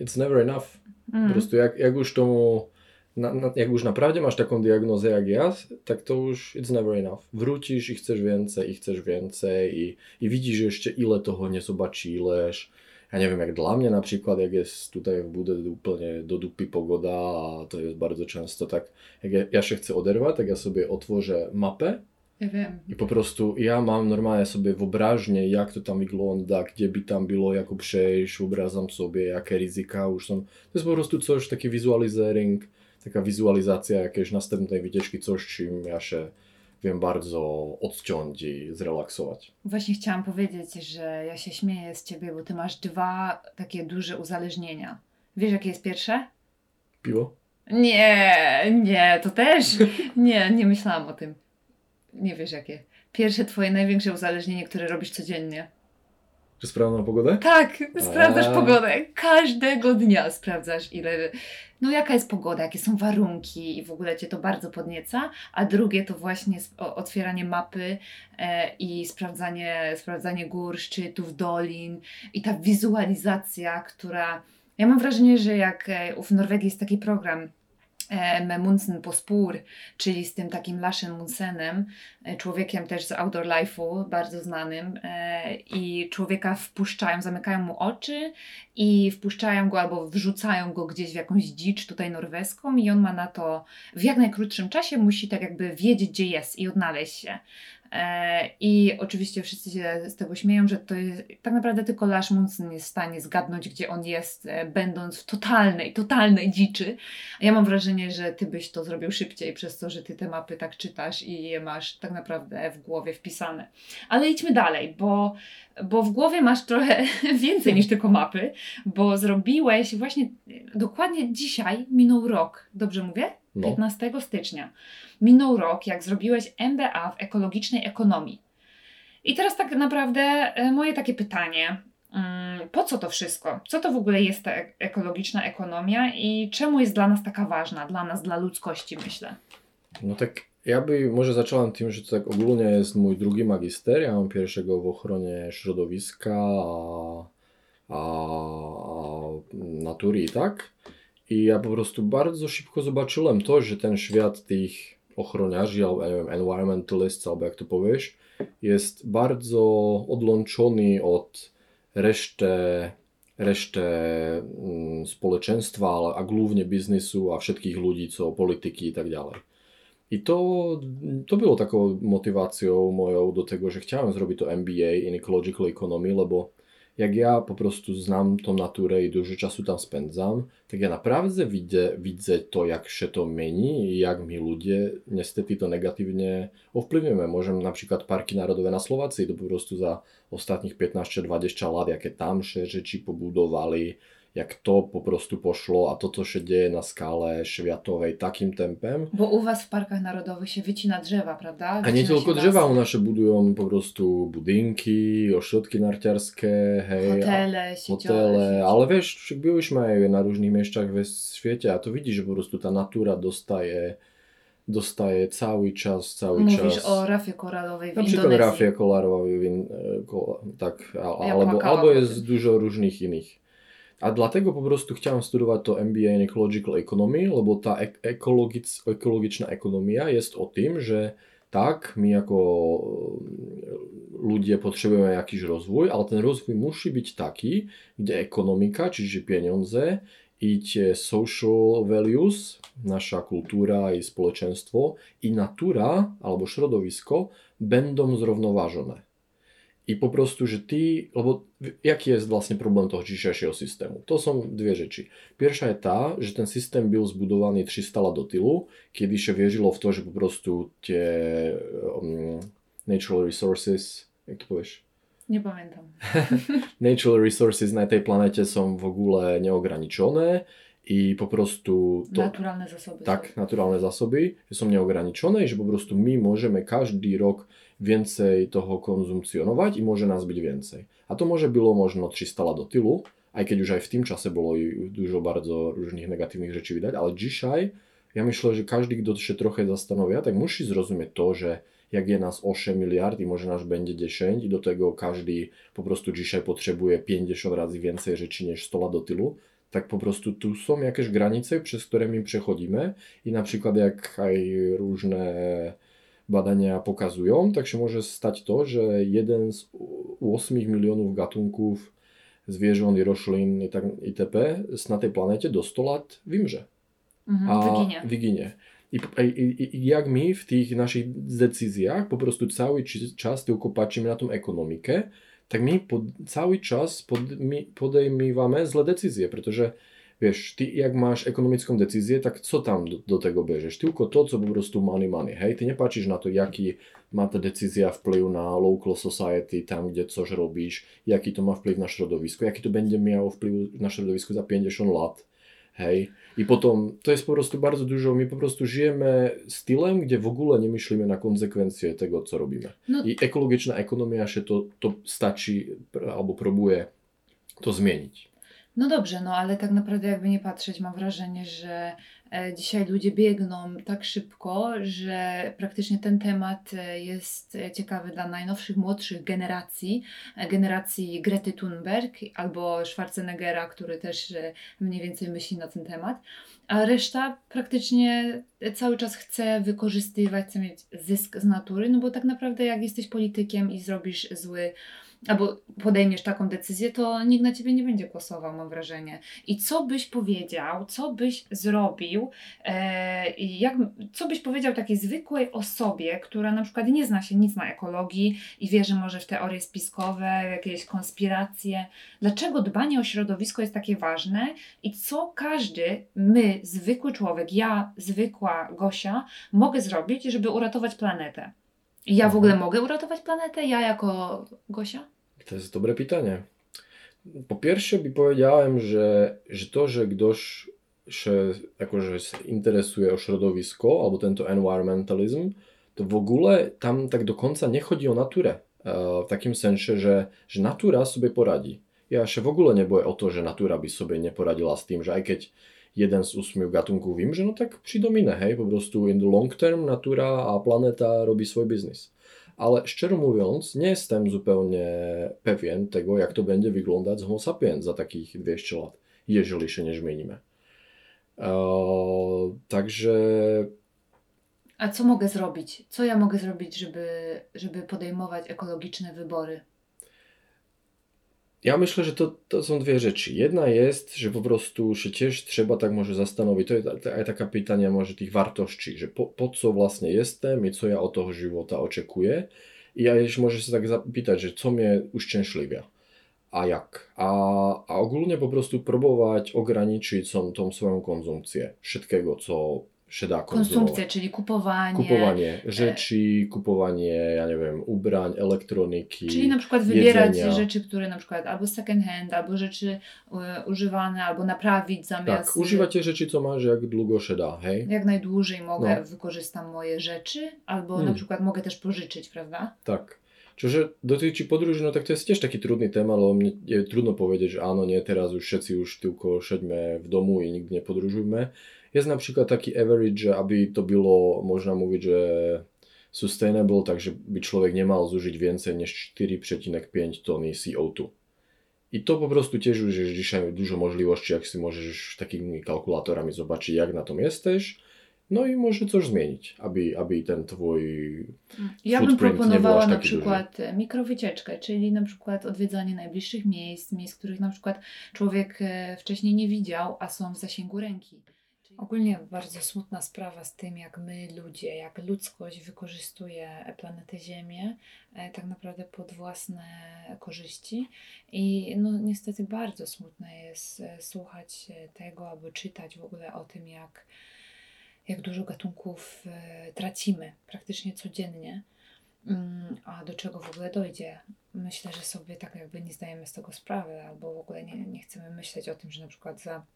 it's never enough. Po Mm. prostu jak, jak już tomu, na, na, jak już naprawdę masz taką diagnozę jak ja, tak to już it's never enough. Wrócisz i chcesz więcej, i chcesz więcej i, i widzisz jeszcze ile toho nie zobaczyłeś. Ja nie wiem, jak dla mnie na przykład, jak jest tutaj w Budę úplne do dupy pogoda, a to jest bardzo często tak, jak ja, ja się chcę oderwać, tak ja sobie otworzę mapę Ja wiem. i po prostu ja mam normalnie sobie wyobraźnię, jak to tam wygląda, gdzie by tam było, jako przejść, wyobrażam sobie, jakie ryzyka już są. To jest po prostu coś, taki wizualizering, taka wizualizacja jakiejś następnej wycieczki, coś, czym ja się wiem bardzo odciąć i zrelaksować. Właśnie chciałam powiedzieć, że ja się śmieję z ciebie, bo ty masz dwa takie duże uzależnienia. Wiesz, jakie jest pierwsze? Piwo? Nie, nie, to też. [laughs] Nie, nie myślałam o tym. Nie wiesz, jakie. Pierwsze twoje największe uzależnienie, które robisz codziennie. Czy sprawna pogodę? Tak, sprawdzasz A. pogodę. Każdego dnia sprawdzasz, ile. No, jaka jest pogoda, jakie są warunki, i w ogóle cię to bardzo podnieca. A drugie to właśnie otwieranie mapy e, i sprawdzanie, sprawdzanie gór, szczytów, dolin i ta wizualizacja, która. Ja mam wrażenie, że jak e, w Norwegii jest taki program Munsen på spór, czyli z tym takim Lashem Munsenem, e, człowiekiem też z Outdoor Life'u, bardzo znanym e, i człowieka wpuszczają, zamykają mu oczy i wpuszczają go albo wrzucają go gdzieś w jakąś dzicz tutaj norweską i on ma na to w jak najkrótszym czasie musi tak jakby wiedzieć gdzie jest i odnaleźć się. E, I oczywiście wszyscy się z tego śmieją, że to jest tak naprawdę tylko Lars Munsen jest w stanie zgadnąć, gdzie on jest, e, będąc w totalnej, totalnej dziczy. Ja mam wrażenie, że ty byś to zrobił szybciej przez to, że ty te mapy tak czytasz i je masz tak naprawdę w głowie wpisane. Ale idźmy dalej, bo, bo w głowie masz trochę [laughs] więcej niż tylko mapy, bo zrobiłeś właśnie dokładnie dzisiaj minął rok. Dobrze mówię? No. 15 stycznia. Minął rok, jak zrobiłeś MBA w ekologicznej ekonomii. I teraz tak naprawdę e, moje takie pytanie. mm, Po co to wszystko? Co to w ogóle jest ta ek- ekologiczna ekonomia i czemu jest dla nas taka ważna? Dla nas, dla ludzkości, myślę. No tak ja by może zacząłem tym, że to tak ogólnie jest mój drugi magister. Ja mam pierwszego w ochronie środowiska, a, a, a natury i tak. I ja po prostu bardzo szybko zobaczyłem to, że ten świat tych ochroniarzy, albo nie wiem, environmentalists, albo jak to powiesz, jest bardzo odłączony od reszty, reszty mm, społeczeństwa, a głównie biznesu, a wszystkich ludzi, co polityki i tak dalej. I to, to było taką motywacją moją do tego, że chciałem zrobić to MBA in Ecological Economy, lebo jak ja po prostu znam tą naturę i dużo czasu tam spędzam, tak ja naprawdę widzę, widzę to, jak się to mieni i jak mi ludzie niestety to negatywnie wpływniamy. Możemy na przykład parki narodowe na Słowacji, to po prostu za ostatnich 15-20 lat, jakie tam się rzeczy pobudowali, jak to po prostu poszło, a to, co się dzieje na skalę światowej takim tempem, Bo u Was w parkach narodowych się wycina drzewa, prawda? a nie Wycina tylko drzewa, u nas się budują po prostu budynki, ośrodki narciarskie, hej, Hotele, hotele, ale wiesz, byłyśmy na różnych miejscach w świecie, a to widzisz, że po prostu ta natura dostaje, dostaje cały czas, cały Mówisz czas. o rafie koralowej w na przykład Indonezji. rafia kolorowej, win- e, ko- tak, albo, albo jest dużo różnych innych. A dlatego po prostu chciałem studiować to MBA in Ecological Economy, lebo ta ek- ekologic, ekologiczna ekonomia jest o tym, że tak, my jako e, ludzie potrzebujemy jakiś rozwój, ale ten rozwój musi być taki, gdzie ekonomika, czyli pieniądze i te social values, nasza kultura i społeczeństwo i natura albo środowisko będą zrównoważone i poprostu, že ty, lebo jaký je vlastne problém toho čišťašieho systému? To som dve řeči. Pierša je tá, že ten systém byl zbudovaný 300 lat do tylu, kedy sa viežilo v to, že poprostu tie um, natural resources, jak to povieš? Nepamätám. [laughs] natural resources na tej planete som v ogóle neograničené i po prostu... To, naturálne zásoby. Tak, naturálne zásoby, že som neograničené, že po prostu my môžeme každý rok więcej toho konzumpcjonować i może nas być więcej. A to może było možno 300 lat do tylu, aj keď už aj w tym czasie było dużo bardzo różnych negatywnych rzeczy widać, ale dzisiaj ja myślę, że każdy, kto się trochę zastanawia, tak musi zrozumieć to, że jak je nas 8 miliard i może nas będzie 10 i do tego każdy po prostu dzisiaj potrzebuje 50 razy więcej rzeczy niż 100 lat do tylu, tak po prostu tu są jakieś granice, przez które my przechodzimy i na przykład jak różne badania pokazują, tak się może stać to, że jeden z 8 milionów gatunków zwierząt i roślin itp. na tej planecie do 100 lat wymrze. Mhm, a wyginie. wyginie. I, i, I jak my w tych naszych decyzjach po prostu cały czas tylko patrzymy na tą ekonomikę, tak my pod, cały czas pod, podejmujemy złe decyzje, protože wiesz, ty jak masz ekonomicką decyzję, tak co tam do, do, tego bierzesz? Tylko to, co po prostu money money, hej? Ty nie patrzysz na to, jaki ma ta decyzja wpływ na local society, tam gdzie coś robisz, jaki to ma wpływ na środowisko, jaki to będzie miało wpływ na środowisko za 50 lat, hej? I potom, to jest po prostu bardzo dużo, my po prostu żyjemy stylem, gdzie w ogóle nie myślimy na konsekwencje tego, co robimy. No. I ekologiczna ekonomia się to, to staczy, albo próbuje to zmienić. No dobrze, no ale tak naprawdę jakby nie patrzeć, mam wrażenie, że e, dzisiaj ludzie biegną tak szybko, że praktycznie ten temat e, jest ciekawy dla najnowszych, młodszych generacji, e, generacji Grety Thunberg albo Schwarzeneggera, który też mniej więcej myśli na ten temat, a reszta praktycznie cały czas chce wykorzystywać, chce mieć zysk z natury, no bo tak naprawdę jak jesteś politykiem i zrobisz zły albo podejmiesz taką decyzję, to nikt na ciebie nie będzie głosował, mam wrażenie. I co byś powiedział, co byś zrobił, e, jak, co byś powiedział takiej zwykłej osobie, która na przykład nie zna się nic na ekologii i wierzy może w teorie spiskowe, w jakieś konspiracje. Dlaczego dbanie o środowisko jest takie ważne i co każdy, my, zwykły człowiek, ja, zwykła Gosia, mogę zrobić, żeby uratować planetę? Ja w ogóle mogę uratować planetę? Ja jako Gosia? To jest dobre pytanie. Po pierwsze by powiedziałem, że, że to, że ktoś się jakože interesuje o środowisko albo tento environmentalizm, to w ogóle tam tak do końca nie chodzi o naturę. W takim sensie, że, że natura sobie poradzi. Ja się w ogóle nie boję o to, że natura by sobie nie poradziła z tym, że aj keď jeden z ósmiu gatunków że no tak przyjdą inne, hej, po prostu in the long term natura a planeta robi swój biznes. Ale szczerze mówiąc, nie jestem zupełnie pewien tego, jak to będzie wyglądać z Homo sapiens za takich 200 lat, jeżeli się nie zmienimy. Eee, także. A co mogę zrobić? Co ja mogę zrobić, żeby, żeby podejmować ekologiczne wybory? Ja myślę, że to, to są dwie rzeczy. Jedna jest, że po prostu się też trzeba tak może zastanowić, to jest taka pytanie może tych wartości, że po, po co właśnie jestem co ja od tego żywota oczekuję. I ja jeśli może się tak zapytać, że co mnie uszczęśliwia, a jak. A, a ogólnie po prostu próbować ograniczyć tą, tą swoją konsumpcję co Konsumpcja, czyli kupowanie. Kupowanie e, rzeczy, kupowanie, ja nie wiem, ubrań, elektroniki. Czyli na przykład wybierać jedzenia. rzeczy, które na przykład albo second hand, albo rzeczy e, używane, albo naprawić zamiast. Tak, używać te rzeczy, co masz, jak długo się da, hej? Jak najdłużej mogę, no. wykorzystam moje rzeczy, albo hmm. na przykład mogę też pożyczyć, prawda? Tak. Čiže dotyczy podróży, no tak to jest też taki trudny temat, ale mnie je trudno powiedzieć, że ano nie, teraz już wszyscy już tylko siedźmy w domu i nigdy nie podróżujmy. Jest na przykład taki average, aby to było, można mówić, że sustainable, tak żeby człowiek nie miał zużyć więcej niż 4,5 tony CO2. I to po prostu też już jest dzisiaj dużo możliwości, jak sobie możesz takimi kalkulatorami zobaczyć, jak na tym jesteś. No i może coś zmienić, aby, aby ten twój Ja bym proponowała na przykład duży. mikrowycieczkę, czyli na przykład odwiedzanie najbliższych miejsc, miejsc, których na przykład człowiek e, wcześniej nie widział, a są w zasięgu ręki. Ogólnie bardzo smutna sprawa z tym, jak my ludzie, jak ludzkość wykorzystuje planetę Ziemię e, tak naprawdę pod własne korzyści. I no, niestety bardzo smutne jest e, słuchać tego albo czytać w ogóle o tym, jak, jak dużo gatunków e, tracimy praktycznie codziennie. Mm, a do czego w ogóle dojdzie? Myślę, że sobie tak jakby nie zdajemy z tego sprawy, albo w ogóle nie, nie chcemy myśleć o tym, że na przykład za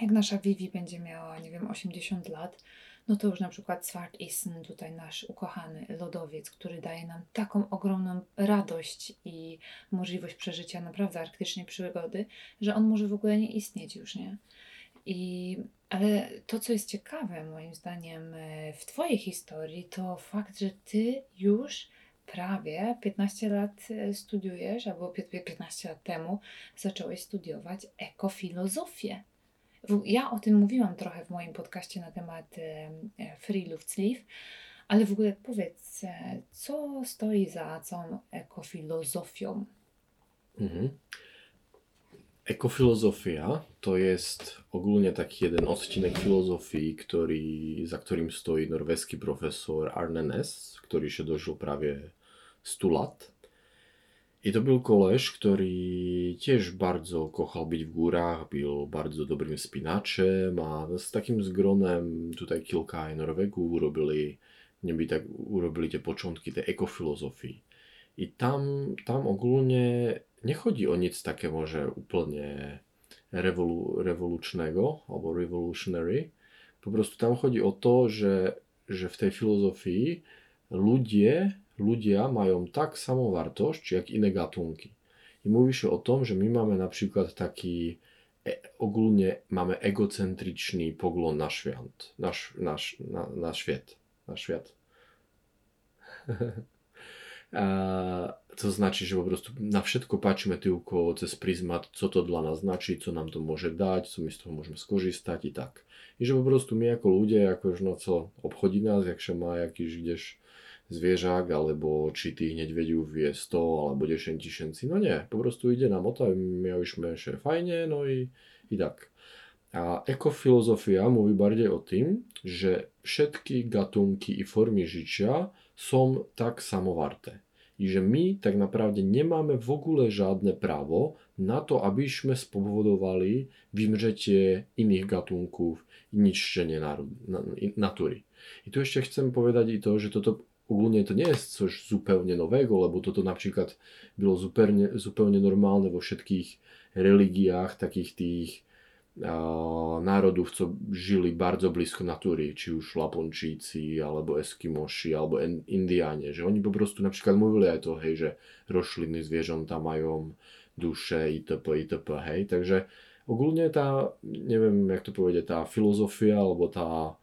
jak nasza Vivi będzie miała, nie wiem, 80 lat, no to już na przykład Swart Isen, tutaj nasz ukochany lodowiec, który daje nam taką ogromną radość i możliwość przeżycia naprawdę arktycznej przygody, że on może w ogóle nie istnieć już, nie? I, ale to, co jest ciekawe moim zdaniem e, w Twojej historii, to fakt, że Ty już prawie 15 lat e, studiujesz, albo 15 lat temu zacząłeś studiować ekofilozofię. Ja o tym mówiłam trochę w moim podcaście na temat e, Free Luft Sleeve, ale w ogóle powiedz, co stoi za całą ekofilozofią? Mhm. Ekofilozofia to jest ogólnie taki jeden odcinek filozofii, który, za którym stoi norweski profesor Arne Ness, który się dożył prawie 100 lat. I to był koleś, który też bardzo kochał być w górach, był bardzo dobrym spinaczem, a z takim zgronem tutaj kilka Norwegów urobili, niby tak urobili te początki tej ekofilozofii. I tam, tam ogólnie nie o nic takie może úplne rewolu, rewolucznego albo revolutionary. Po tam chodzi o to, że, że w tej filozofii ludzie, ludzie mają tak wartość jak inne gatunki. I mówi o tym, że my mamy na przykład taki e, ogólnie mamy egocentryczny pogląd na świat, nasz, nasz, na, na świat, na świat. [laughs] To znaczy, że po na wszystko patrzymy tylko przez pryzmat, co to dla nas znaczy, co nam to może dać, co my z tego możemy skorzystać i tak. I że po prostu my jako ludzie, jakoś no co obchodzi nas, jak się ma jakiś gdzieś zwierzak, albo czy tych niedźwiedziów jest 100 albo 10 tysięcy, no nie, po prostu idzie nam o to, miałyśmy się fajnie, no i, i tak. A ekofilozofia mówi bardziej o tym, że wszystkie gatunki i formy życia są tak samo warte i że my tak naprawdę nie mamy w ogóle na to, abyśmy spowodowali wymrzecie innych gatunków i niszczenie natury. I tu jeszcze chcę powiedzieć i to, że to, to ogólnie to nie je coś zupełnie nowego, lebo toto napríklad bolo zupełnie, normálne vo všetkých religiách takých tých a, národov, co žili bardzo blízko natúry, či už Lapončíci, alebo Eskimoši, alebo Indiáne, že oni poprostu napríklad mluvili aj to, hej, že rošliny zvieřonta majú duše, itp., itp., hej, takže ogólnie tá, neviem, jak to povedať, tá filozofia, alebo tá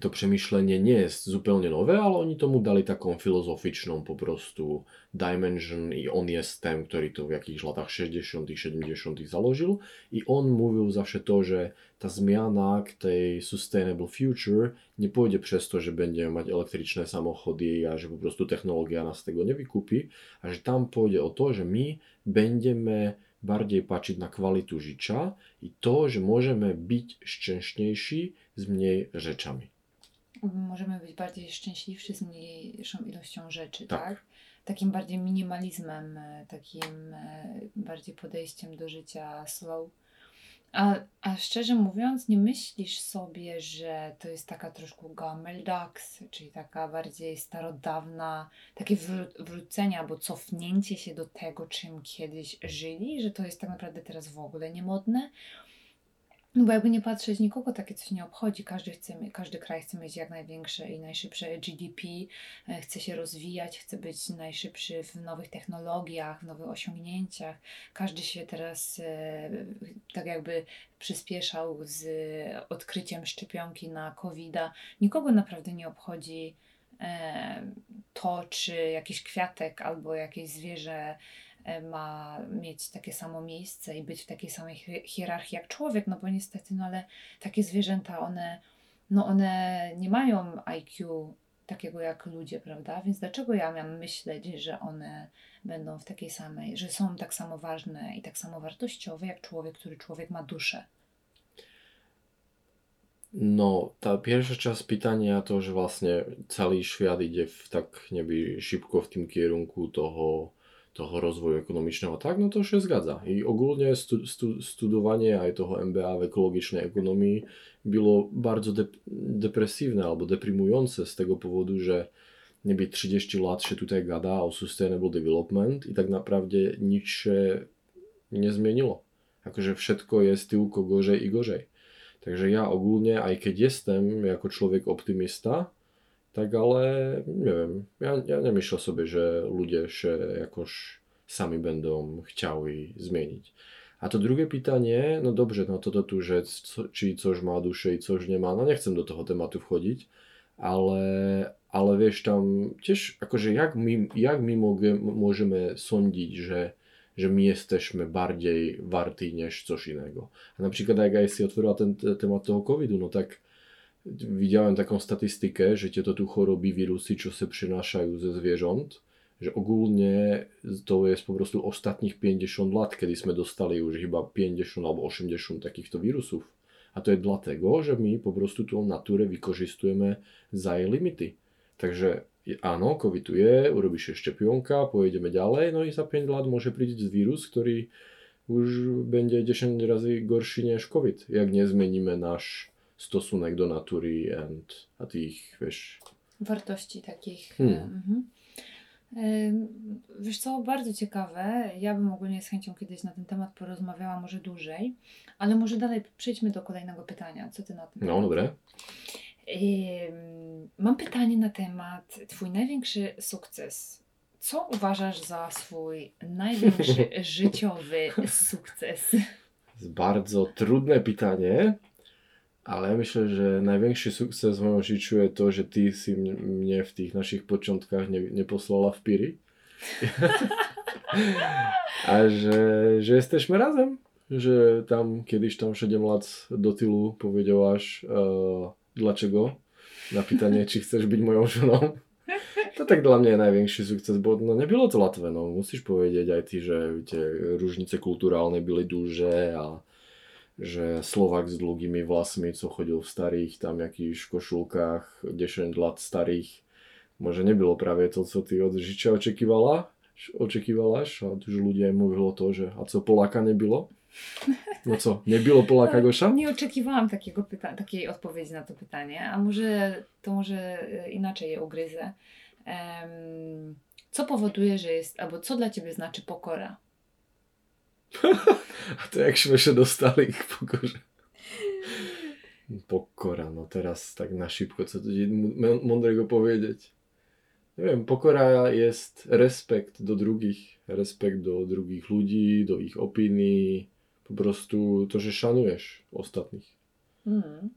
to przemyślenie nie jest zupełnie nowe, ale oni tomu dali taką filozoficzną po prostu dimension. I on jest ten, który to w jakichś latach 60 70 zalożył i on mówił zawsze to, że ta zmiana k tej sustainable future nie pójdzie przez to, że będziemy mieć elektryczne samochody, a że po prostu technologia nas tego nie a że tam pójdzie o to, że my będziemy bardziej patrzeć na kwalitu życia i to, że możemy być szczęśniejsi z mniej rzeczami możemy być bardziej szczęśliwsi z mniejszą ilością rzeczy, tak? tak? Takim bardziej minimalizmem, e, takim e, bardziej podejściem do życia slow. A, a szczerze mówiąc, nie myślisz sobie, że to jest taka troszkę gammeldags, czyli taka bardziej starodawna, takie wrócenie albo cofnięcie się do tego, czym kiedyś żyli, że to jest tak naprawdę teraz w ogóle niemodne? No bo jakby nie patrzeć, nikogo takie coś nie obchodzi. Każdy, chce, każdy kraj chce mieć jak największe i najszybsze GDP, e, chce się rozwijać, chce być najszybszy w nowych technologiach, w nowych osiągnięciach. Każdy się teraz e, tak jakby przyspieszał z odkryciem szczepionki na covid -a. Nikogo naprawdę nie obchodzi e, to, czy jakiś kwiatek albo jakieś zwierzę ma mieć takie samo miejsce i być w takiej samej hierarchii jak człowiek, no bo niestety, no ale takie zwierzęta, one, no one nie mają IQ takiego jak ludzie, prawda? Więc dlaczego ja miałam myśleć, że one będą w takiej samej, że są tak samo ważne i tak samo wartościowe jak człowiek, który człowiek ma duszę? No, tá pierwsza časť pytania to, že vlastne celý šviat ide v tak neby šipko v tým kierunku toho, toho rozvoju ekonomicznego, tak, no to się zgadza. I ogólnie stu, stu, studowanie aj toho MBA w ekologicznej ekonomii było bardzo de, depresywne albo deprymujące z tego powodu, że nieby 30 lat się tutaj gada o sustainable development i tak naprawdę nic się nie všetko jest tylko gorzej i gorzej. Takže ja ogólne, aj keď jestem ako človek optimista, tak ale neviem, ja, ja nemyslel sobie, že ľudia še jakož sami będą chciały zmienić. A to drugie pytanie, no dobrze, no to to tu, że co, czy coś ma duszę i coś nie ma, no nie chcę do tego tematu wchodzić, ale, ale wiesz, tam też, akože jak my, jak my mogę, możemy sądzić, że my jesteśmy bardziej warty niż coś innego. A na przykład jak ja si otworzyła ten temat toho covidu, no tak Videl Viděl takom statistike, že tieto tu choroby, vírusy, čo sa přenášajú ze zviežont, že ogólne to je z poprostu ostatných 50 lat, kedy sme dostali už iba 50 alebo 80 takýchto vírusov. A to je dlatego, že my poprostu prostu tu naturę wykorzystujeme za jej limity. Takže áno, COVID tu je, urobíš je šťapionka, pojedeme ďalej, no i za 5 lat môže prísť vírus, ktorý už bude 10 razy gorší než COVID, jak nezmeníme náš stosunek do natury and, a tych, wiesz... Wartości takich. Hmm. Mhm. Wiesz co, bardzo ciekawe. Ja bym ogólnie z chęcią kiedyś na ten temat porozmawiała, może dłużej, ale może dalej przejdźmy do kolejnego pytania. Co ty na tym? No, dobre. Mam pytanie na temat Twój największy sukces. Co uważasz za swój największy [laughs] życiowy sukces? To jest bardzo trudne pytanie, ale myślę, że największy sukces w moim życiu jest to, że Ty si mnie w tych naszych początkach nie, nie posłała w Piri. [laughs] A że, że jesteśmy razem. Że tam kiedyś tam 7 lat do tylu powiedziałaś uh, dlaczego na pytanie, czy chcesz być moją żoną. To tak dla mnie największy sukces, bo no nie to łatwe, no musisz powiedzieć aj ty, że wiecie, różnice kulturalne były duże a że Slovak z długimi włosami, co chodził w starych tam jakichś koszulkach 10 lat starych, może nie było prawie to, co ty od życia oczekiwała, oczekiwałaś, a dużo ludzi mówiło to, że a co Polaka nie było. No co, nie było Polaka [laughs] Gosza? Nie oczekiwałam takiego pyta- takiej odpowiedzi na to pytanie, a może to może inaczej je ugryzę. Um, co powoduje, że jest, albo co dla Ciebie znaczy pokora? [laughs] a to jakśmy się dostali k pokorze. Pokora, no teraz tak na szybko, co tu mądrego powiedzieć? Nie wiem, pokora jest respekt do drugich, respekt do drugich ludzi, do ich opinii, po prostu to, że szanujesz ostatnich. Mm.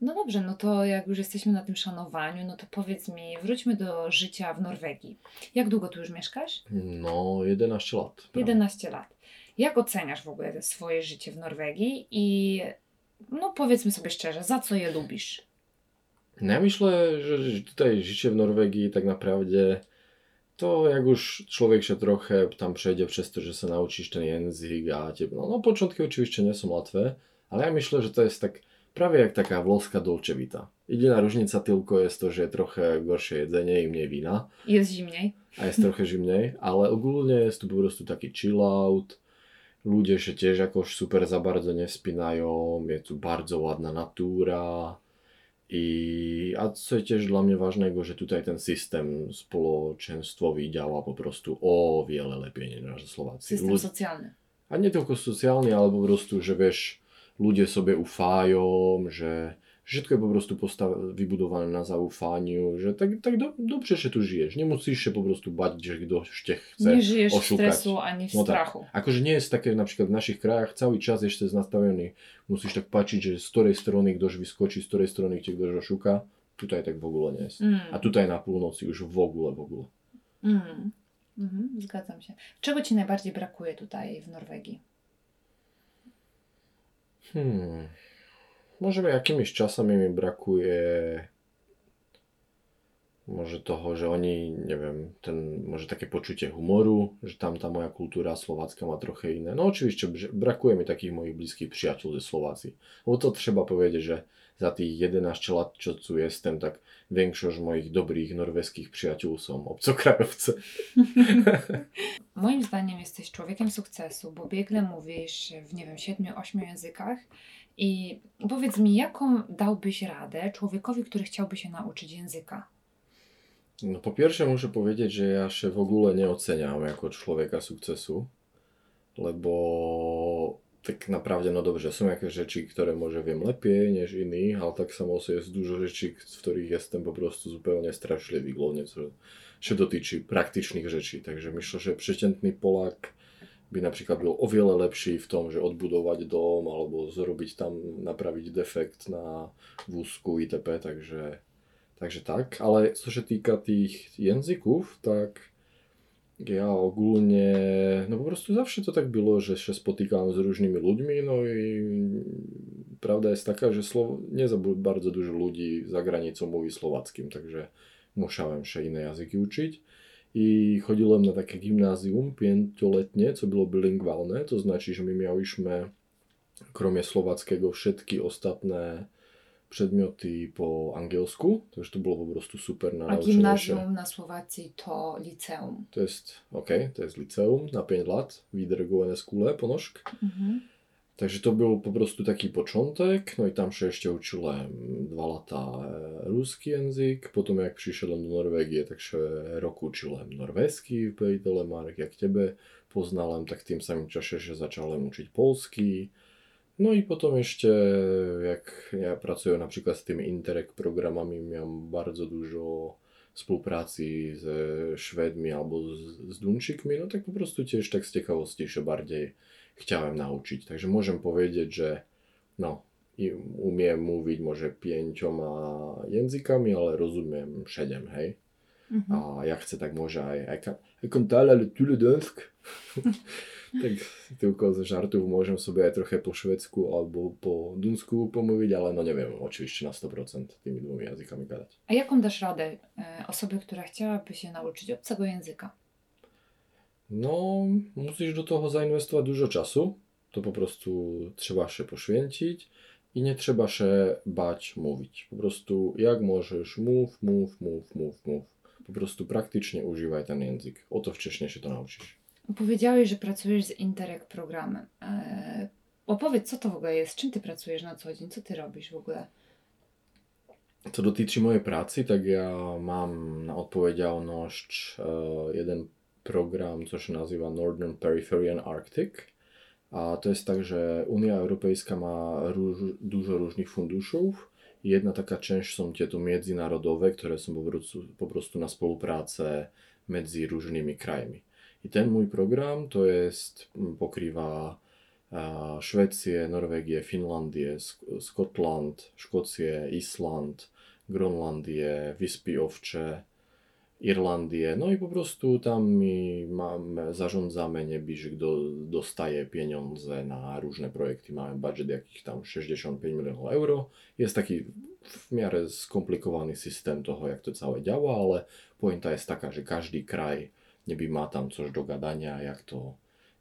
No dobrze, no to jak już jesteśmy na tym szanowaniu, no to powiedz mi, wróćmy do życia w Norwegii. Jak długo tu już mieszkasz? No, 11 lat. Prawie. 11 lat. Jak oceniasz w ogóle swoje życie w Norwegii i no powiedzmy sobie szczerze, za co je lubisz? No ja myślę, że tutaj życie w Norwegii tak naprawdę to jak już człowiek się trochę tam przejdzie przez to, że się nauczysz ten język, a ciebie, no, no początki oczywiście nie są łatwe, ale ja myślę, że to jest tak prawie jak taka włoska dolce vita. Jedyna różnica tylko jest to, że trochę gorsze jedzenie i mniej wina. Jest zimniej. A jest trochę zimniej, ale ogólnie jest tu po prostu taki chill out. Ludzie się też jakoś super za bardzo nie spinają, jest tu bardzo ładna natura. I, a co jest też dla mnie ważnego, że tutaj ten system społeczeństwowy działa po prostu o wiele lepiej niż na Słowacji. System Lud... socjalny. A nie tylko socjalny, ale po prostu, że wiesz, ludzie sobie ufają, że Wszystko jest po prostu postaw- wybudowane na zaufaniu, że tak, tak do, dobrze się tu żyjesz. Nie musisz się po prostu bać, że ktoś cię chce Nie żyjesz oszukać. w stresu ani w no strachu. Tak. Ako, że nie jest takie na przykład w naszych krajach cały czas jeszcze nastawiony. Musisz tak patrzeć, że z której strony ktoś wyskoczy, z której strony cię ktoś oszuka. Tutaj tak w ogóle nie jest. Mm. A tutaj na północy już w ogóle, w ogóle. Mm. Mhm, zgadzam się. Czego Ci najbardziej brakuje tutaj w Norwegii? Hmm. Może jakimiś czasami mi brakuje Może toho, że oni, nie wiem, ten, może takie poczucie humoru, że tam ta moja kultura słowacka ma trochę inne. No oczywiście brakuje mi takich moich bliskich przyjaciół ze Słowacji. Bo to trzeba powiedzieć, że za tych 11 lat, co tu jestem, tak większość moich dobrych norweskich przyjaciół są obcokrajowcy. [laughs] Moim zdaniem jesteś człowiekiem sukcesu, bo biegle mówisz w, nie wiem, 7-8 językach. I powiedz mi, jaką dałbyś radę człowiekowi, który chciałby się nauczyć języka? No po pierwsze muszę powiedzieć, że ja się w ogóle nie oceniam jako człowieka sukcesu, lebo tak naprawdę, no dobrze, są jakieś rzeczy, które może wiem lepiej niż inni, ale tak samo jest dużo rzeczy, w których jestem po prostu zupełnie straszliwy, głównie co się dotyczy praktycznych rzeczy. Także myślę, że przeciętny Polak by na przykład był o wiele lepszy w tym, że odbudować dom albo zrobić tam, naprawić defekt na wózku itp. Także Takže tak, ale co się týka tych języków, tak ja ogólnie, no po prostu to tak było, że się spotykałem z różnymi ludźmi, no i prawda jest taka, że Slo- nie za bardzo dużo ludzi za granicą mówi słowackim, także musiałem się inne języki uczyć. I chodziłem na takie gimnazjum pięcioletnie, co było bilingwalne, to znaczy, że my mieliśmy, kromie słowackiego, wszystkie ostatnie przedmioty po angielsku, także to było po prostu super na A gimnazjum się. na Słowacji to liceum? To jest, okej, okay, to jest liceum na 5 lat, videregående skule ponożk. Mhm. Takže to był po prostu taki początek, no i tam się jeszcze uczyłem dwa lata e, ruski język, potem jak przyszedłem do Norwegii, tak się rok uczyłem norweski w Telemark, jak ciebie poznałem, tak w tym samym czasie się zacząłem uczyć polski, no i potem jeszcze, jak ja pracuję na przykład z Interreg programami, miałem bardzo dużo współpracy ze Szwedmi albo z, z Duńczykmi, no tak po prostu też tak z ciekawości się bardziej chciałem nauczyć. Także możemy powiedzieć, że no, umiem mówić może pięcioma językami, ale rozumiem siedem, hej. Mhm. A ja chcę tak może, ja, kan, jag kan tala lite dansk. [laughs] tak tylko ze żartów możemy sobie trochę po szwedzku albo po duńsku pomówić, ale no nie wiem, oczywiście na 100% tymi dwoma językami gadać. A jaką dasz radę e, osobie, która chciałaby się nauczyć obcego języka? No, musisz do tego zainwestować dużo czasu. To po prostu trzeba się poświęcić i nie trzeba się bać mówić. Po prostu jak możesz, mów, mów, mów, mów, mów. Po prostu praktycznie używaj ten język. O to wcześniej się to nauczysz. Powiedziałeś, że pracujesz z Interreg programem. Eee, opowiedz, co to w ogóle jest? Czym ty pracujesz na co dzień? Co ty robisz w ogóle? Co dotyczy mojej pracy, tak ja mam na odpowiedzialność e, jeden program, co się nazywa Northern Periphery and Arctic. A to jest tak, że Unia Europejska ma róż, dużo różnych funduszów. Jedna taka część są tie to międzynarodowe, które są na współpracę między różnymi krajami. I ten mój program to jest, pokrywa Szwecję, Norwegię, Skotland, Szkocję, Island, Gronlandię, Wyspy Owcze, Irlandię. No i po prostu tam mamy, zarządzamy, Niebiżyk do, dostaje pieniądze na różne projekty. Mamy budżet jakiś tam 65 milionów euro. Jest taki w miarę skomplikowany system toho, jak to całe działa, ale pointa jest taka, że każdy kraj niby ma tam coś do gadania, jak to,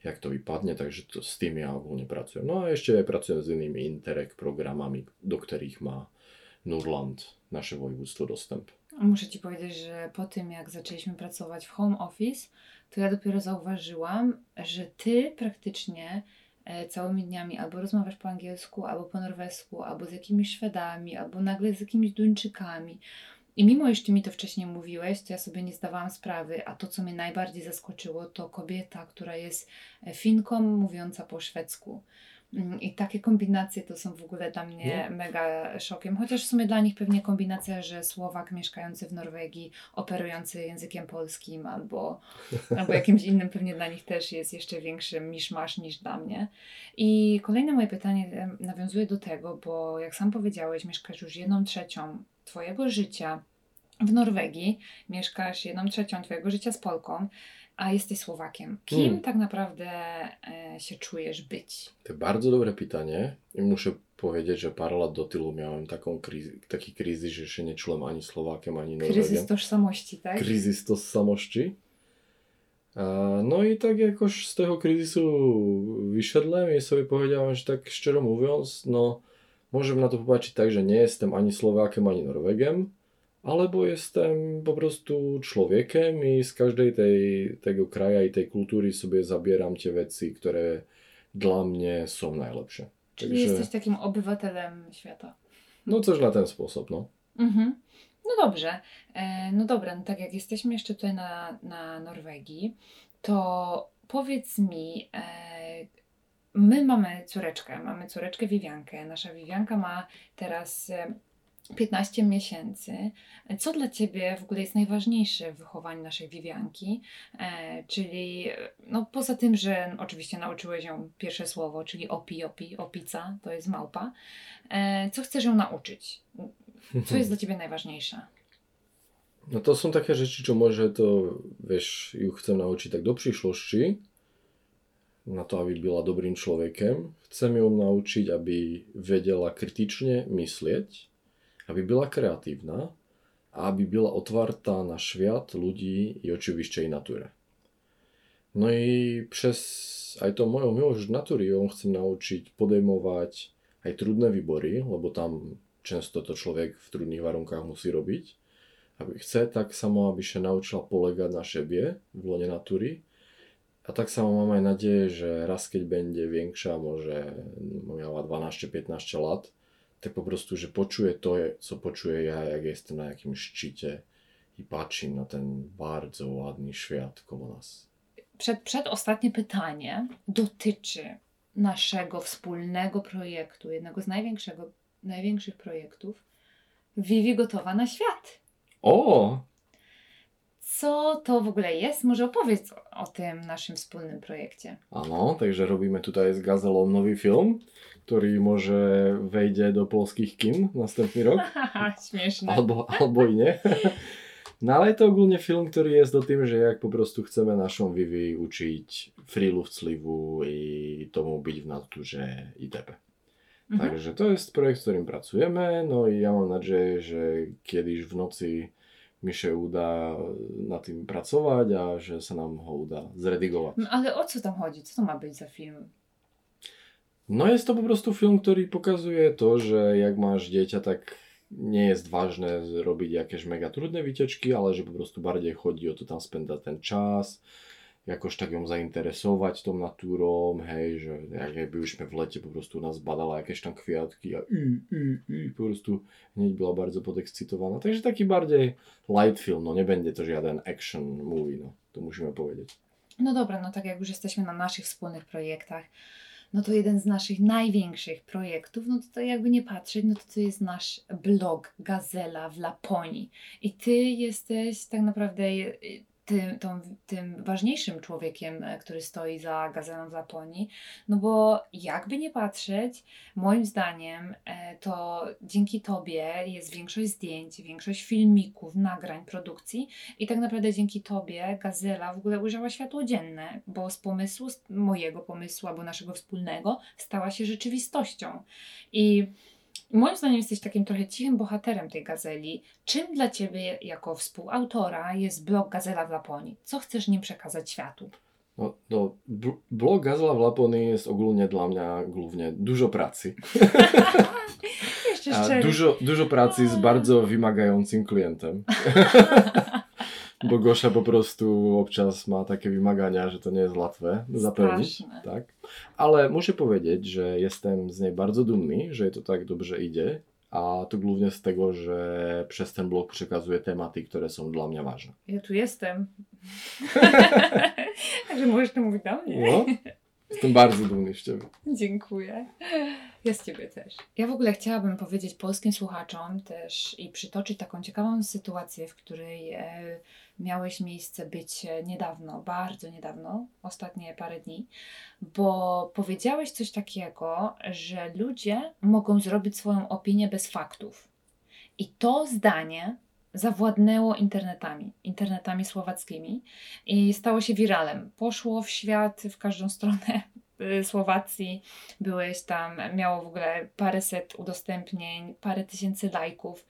jak to wypadnie, także to, z tym ja ogólnie pracuję. No a jeszcze pracuję z innymi Interreg programami, do których ma Nurland, nasze województwo, dostęp. Muszę Ci powiedzieć, że po tym jak zaczęliśmy pracować w home office, to ja dopiero zauważyłam, że Ty praktycznie e, całymi dniami albo rozmawiasz po angielsku, albo po norwesku, albo z jakimiś Szwedami, albo nagle z jakimiś Duńczykami. I mimo, iż Ty mi to wcześniej mówiłeś, to ja sobie nie zdawałam sprawy, a to, co mnie najbardziej zaskoczyło, to kobieta, która jest e, Finką mówiąca po szwedzku. Mm, I takie kombinacje to są w ogóle dla mnie no. mega szokiem. Chociaż w sumie dla nich pewnie kombinacja, że Słowak mieszkający w Norwegii, operujący językiem polskim albo, [laughs] albo jakimś innym, pewnie dla nich też jest jeszcze większy miszmasz niż dla mnie. I kolejne moje pytanie nawiązuje do tego, bo jak sam powiedziałeś, mieszkasz już jedną trzecią Twojego życia w Norwegii, mieszkasz jedną trzecią Twojego życia z Polką, a jesteś Słowakiem. Kim Hmm. tak naprawdę e, się czujesz być? To bardzo dobré pytanie. I muszę powiedzieć, że parę lat do tylu miałem taką kriz, taki kryzys, że się nie czułem ani Slovákiem, ani Norwegiem. Kryzys tożsamości, tak? kryzys tożsamości. A, No i tak jakoś z tego kryzysu wyszedłem i sobie powiedziałem, że tak szczerze mówiąc, no możemy na to popatrzeć tak, że nie jestem ani Slowakiem, ani Norwegiem, alebo jestem po prostu człowiekiem i z każdej tej, tego kraja i tej kultury sobie zabieram te věci, które dla mnie są najlepsze. Czyli Także- jesteś takim obywatelem świata. No coś na ten sposób, no. Mhm. No dobrze. E, no dobra, no tak jak jesteśmy jeszcze tutaj na, na Norwegii, to powiedz mi, e, my mamy córeczkę, mamy córeczkę Wiwiankę. Nasza Wiwianka ma teraz e, 15 miesięcy. Co dla Ciebie w ogóle jest najważniejsze w wychowaniu naszej Wiwianki? E, czyli, no poza tym, że oczywiście nauczyłeś ją pierwsze słowo, czyli opi, opi, opica, to jest małpa. E, co chcesz ją nauczyć? Co jest dla Ciebie [laughs] najważniejsze? No to są takie rzeczy, čo może to, wiesz, ju chcem naučiť tak do przyszłości, na to, aby była dobrým človekem. Chcem ją naučiť, aby vedela kritične myslieť, aby była kreatívna a aby była otwarta na świat, ludzi i oczywiście i. No i przez aj to moją miłość natury ją chcę nauczyć podejmować aj trudne wybory, lebo tam często to človek v trudných warunkach musí robiť aby chce tak samo, aby się nauczyła polegać na siebie w łonie natury. A tak samo mam aj nadzieję, że raz keď będzie większa, może miała 12-15 lat, tak po prostu, że poczuje to, co poczuję ja, jak jestem na jakimś szczycie i patrzę na ten bardzo ładny świat koło nas. Przed, przedostatnie pytanie dotyczy naszego wspólnego projektu, jednego z największego, największych projektów. Vivi gotowa na świat. O! Co to w ogóle jest? Może opowiedz o, o tym naszym wspólnym projekcie. Áno, takže robíme tu aj s Gazelom nový film, ktorý może wejdzie do polskich kin następny rok. Haha, śmieszne. albo, albo i nie. No ale je to ogólnie film, który jest o tym, że jak po prostu chcemy naszą Vivi uczyć freeluftslivu i tomu być w naturze itp. Mhm. Także to jest projekt, z którym pracujemy, no i ja mam nadzieję, że kiedyś w nocy mi się uda na tym pracować, a że się nam ho uda zredigować. No, ale o co tam chodzi? Co to ma być za film? No jest to po prostu film, który pokazuje to, że jak masz dziecię, tak nie jest ważne robić jakieś mega trudne wycieczki, ale że po prostu bardziej chodzi o to tam spędzać ten czas, jakoś tak ją zainteresować tą naturą, hej, że jak, byliśmy w lecie, po prostu nas badała jakieś tam kwiatki, a i, i, i, po prostu hneď była bardzo podekscytowana. Także taki bardziej light film, no nie będzie to żaden action movie, no to musimy powiedzieć. No dobra, no tak jak już jesteśmy na naszych wspólnych projektach, no to jeden z naszych największych projektów, no to, jakby nie patrzeć, no to to jest nasz blog Gazela w Laponii. I ty jesteś tak naprawdę tym, tą, tym ważniejszym człowiekiem, e, który stoi za Gazelą w Laponii, no bo jakby nie patrzeć, moim zdaniem e, to dzięki tobie jest większość zdjęć, większość filmików, nagrań, produkcji, i tak naprawdę dzięki Tobie Gazela w ogóle ujrzała światło dzienne, bo z pomysłu, z mojego pomysłu albo naszego wspólnego, stała się rzeczywistością. I moim zdaniem jesteś takim trochę cichym bohaterem tej Gazeli. Czym dla Ciebie jako współautora jest blog Gazela w Laponii? Co chcesz nim przekazać światu? No, no bl- blog Gazela w Laponii jest ogólnie dla mnie głównie dużo pracy. [laughs] Dużo, dużo pracy z bardzo wymagającym klientem. [laughs] Bo Gosia po prostu občas ma takie wymagania, że to nie jest łatwe zapełnić. Straszne. Tak. Ale muszę powiedzieć, że jestem z niej bardzo dumny, że to tak dobrze idzie. A to głównie z tego, że przez ten blog przekazuję tematy, które są dla mnie ważne. Ja tu jestem. [laughs] Także możesz to mówić do mnie. No, jestem bardzo dumny z Ciebie. Dziękuję. Ja z Ciebie też. Ja w ogóle chciałabym powiedzieć polskim słuchaczom też i przytoczyć taką ciekawą sytuację, w której e, miałeś miejsce być e, niedawno, bardzo niedawno, ostatnie parę dni, bo powiedziałeś coś takiego, że ludzie mogą zrobić swoją opinię bez faktów. I to zdanie zawładnęło internetami, internetami słowackimi i stało się wiralem. Poszło w świat, w każdą stronę y, Słowacji. Byłeś tam, miało w ogóle paręset udostępnień, parę tysięcy lajków.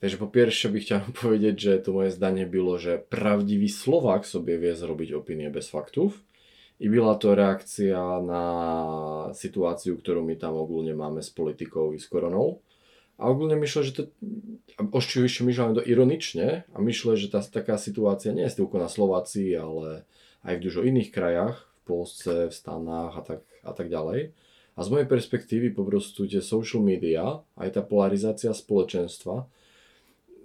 Takže po pierwsze bych chciał [laughs] powiedzieć, że to moje zdanie było, że prawdziwy Słowak sobie wie zrobić opinię bez faktów. I była to reakcja na sytuację, którą my tam ogólnie mamy z polityką i z koroną. A ogólnie myślę, że to, oczywiście myślałem to ironicznie, a myślę, że ta taka sytuacja nie jest tylko na Słowacji, ale aj w dużo innych krajach, w Polsce, w Stanach a tak, a tak dalej. A z mojej perspektywy po prostu tie social media, aj ta polaryzacja społeczeństwa,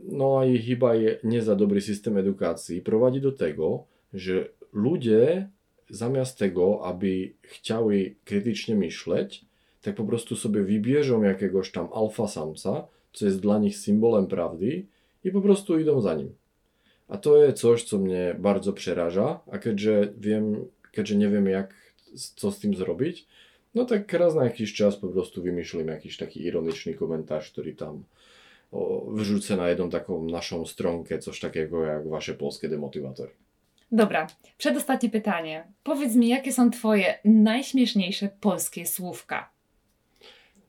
no a i chyba je nie za dobry system edukacji, prowadzi do tego, że ludzie zamiast tego, aby chciały krytycznie myśleć, tak po prostu sobie wybierzą jakiegoś tam alfa samca, co jest dla nich symbolem prawdy i po prostu idą za nim. A to jest coś, co mnie bardzo przeraża, a keďže wiem, keďže nie wiem jak, co z tym zrobić, no tak raz na jakiś czas po prostu wymyślim jakiś taki ironiczny komentarz, który tam o, wyrzucę na jedną taką naszą stronkę, coś takiego jak wasze polskie demotywatory. Dobra, przedostatnie pytanie. Powiedz mi, jakie są Twoje najśmieszniejsze polskie słówka?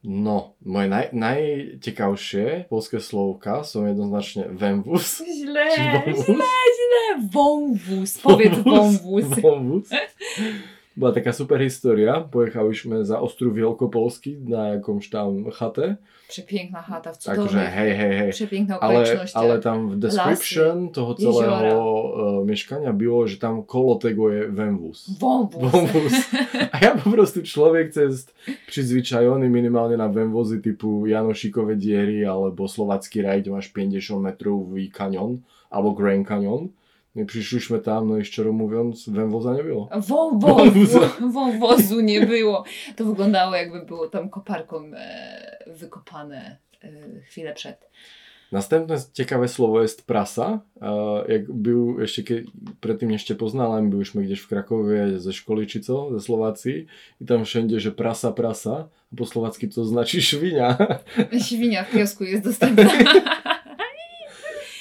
No, moje naj, najciekawsze polskie słówka są jednoznacznie węwóz. Źle, wąwóz? źle, źle. Wąwóz. [laughs] Powiedz wąwóz. Wąwóz. Była taka super historia. Pojechałyśmy za Ostrów Wielkopolski na jakąś tam chatę. Przepiękna chata w Także cudownej, hej, hej, hej. przepiękne Ale, ale tam w description toho jeziora. celého e, mieszkania było, że tam koło tego je węwóz. Wąwóz. Wąwóz. A ja po prostu człowiek, jest przyzwyczajony minimalnie na węwozy typu Janošikové diery alebo Slovacký raj, kde máš 50 metrový kanion albo Grand Canyon. My przyszliśmy tam, no i szczerze mówiąc, węwoza nie było. Wąwozu, wąwozu nie było. To wyglądało jakby było tam koparką e, wykopane e, chwilę przed. Następne ciekawe słowo jest prasa. E, Jak był jeszcze než cię poznałem, byliśmy gdzieś w Krakowie ze szkoły czy co, ze Słowacji i tam wszędzie, że prasa, prasa, po słowacki to znaczy świnia. Świnia w kiosku jest dostępna. [laughs]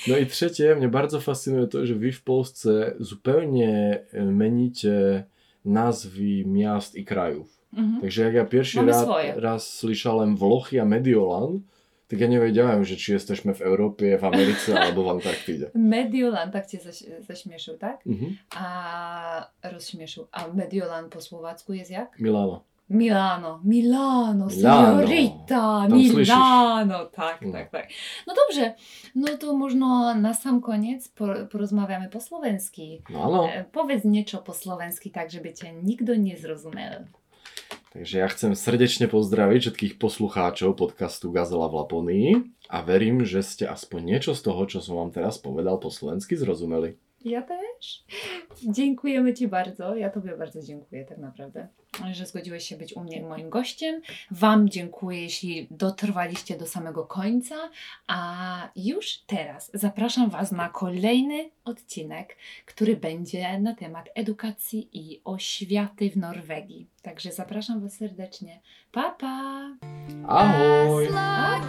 No i trzecie, mnie bardzo fascynuje to, że wy w Polsce zupełnie e, menicie nazwy miast i krajów. Mhm. Takže jak ja pierwszy Mamy raz, swoje. raz słyszałem Włochy a Mediolan, tak ja nie wiedziałem, że czy jesteśmy w Europie, w Ameryce [laughs] albo w Antarktydzie. Mediolan tak cię zaś, zaśmieszył, tak? Mhm. A rozśmieszył. A Mediolan po słowacku jest jak? Milano. Milano, Milano, Milano. seniorita, Tam Milano, tak, No. tak, tak. No dobrze, no to można na sam koniec por- porozmawiamy po słowenski. No ano. E, Powiedz niečo po slovensky tak, żeby cię nikto nie zrozumiał. Takže ja chcem srdečne pozdraviť všetkých poslucháčov podcastu Gazela v Laponii a verím, že ste aspoň niečo z toho, čo som vám teraz povedal po slovensky zrozumeli. Ja też. Dziękujemy Ci bardzo. Ja Tobie bardzo dziękuję tak naprawdę, że zgodziłeś się być u mnie moim gościem. Wam dziękuję, jeśli dotrwaliście do samego końca. A już teraz zapraszam Was na kolejny odcinek, który będzie na temat edukacji i oświaty w Norwegii. Także zapraszam Was serdecznie. Pa, pa! Ahoj! Pa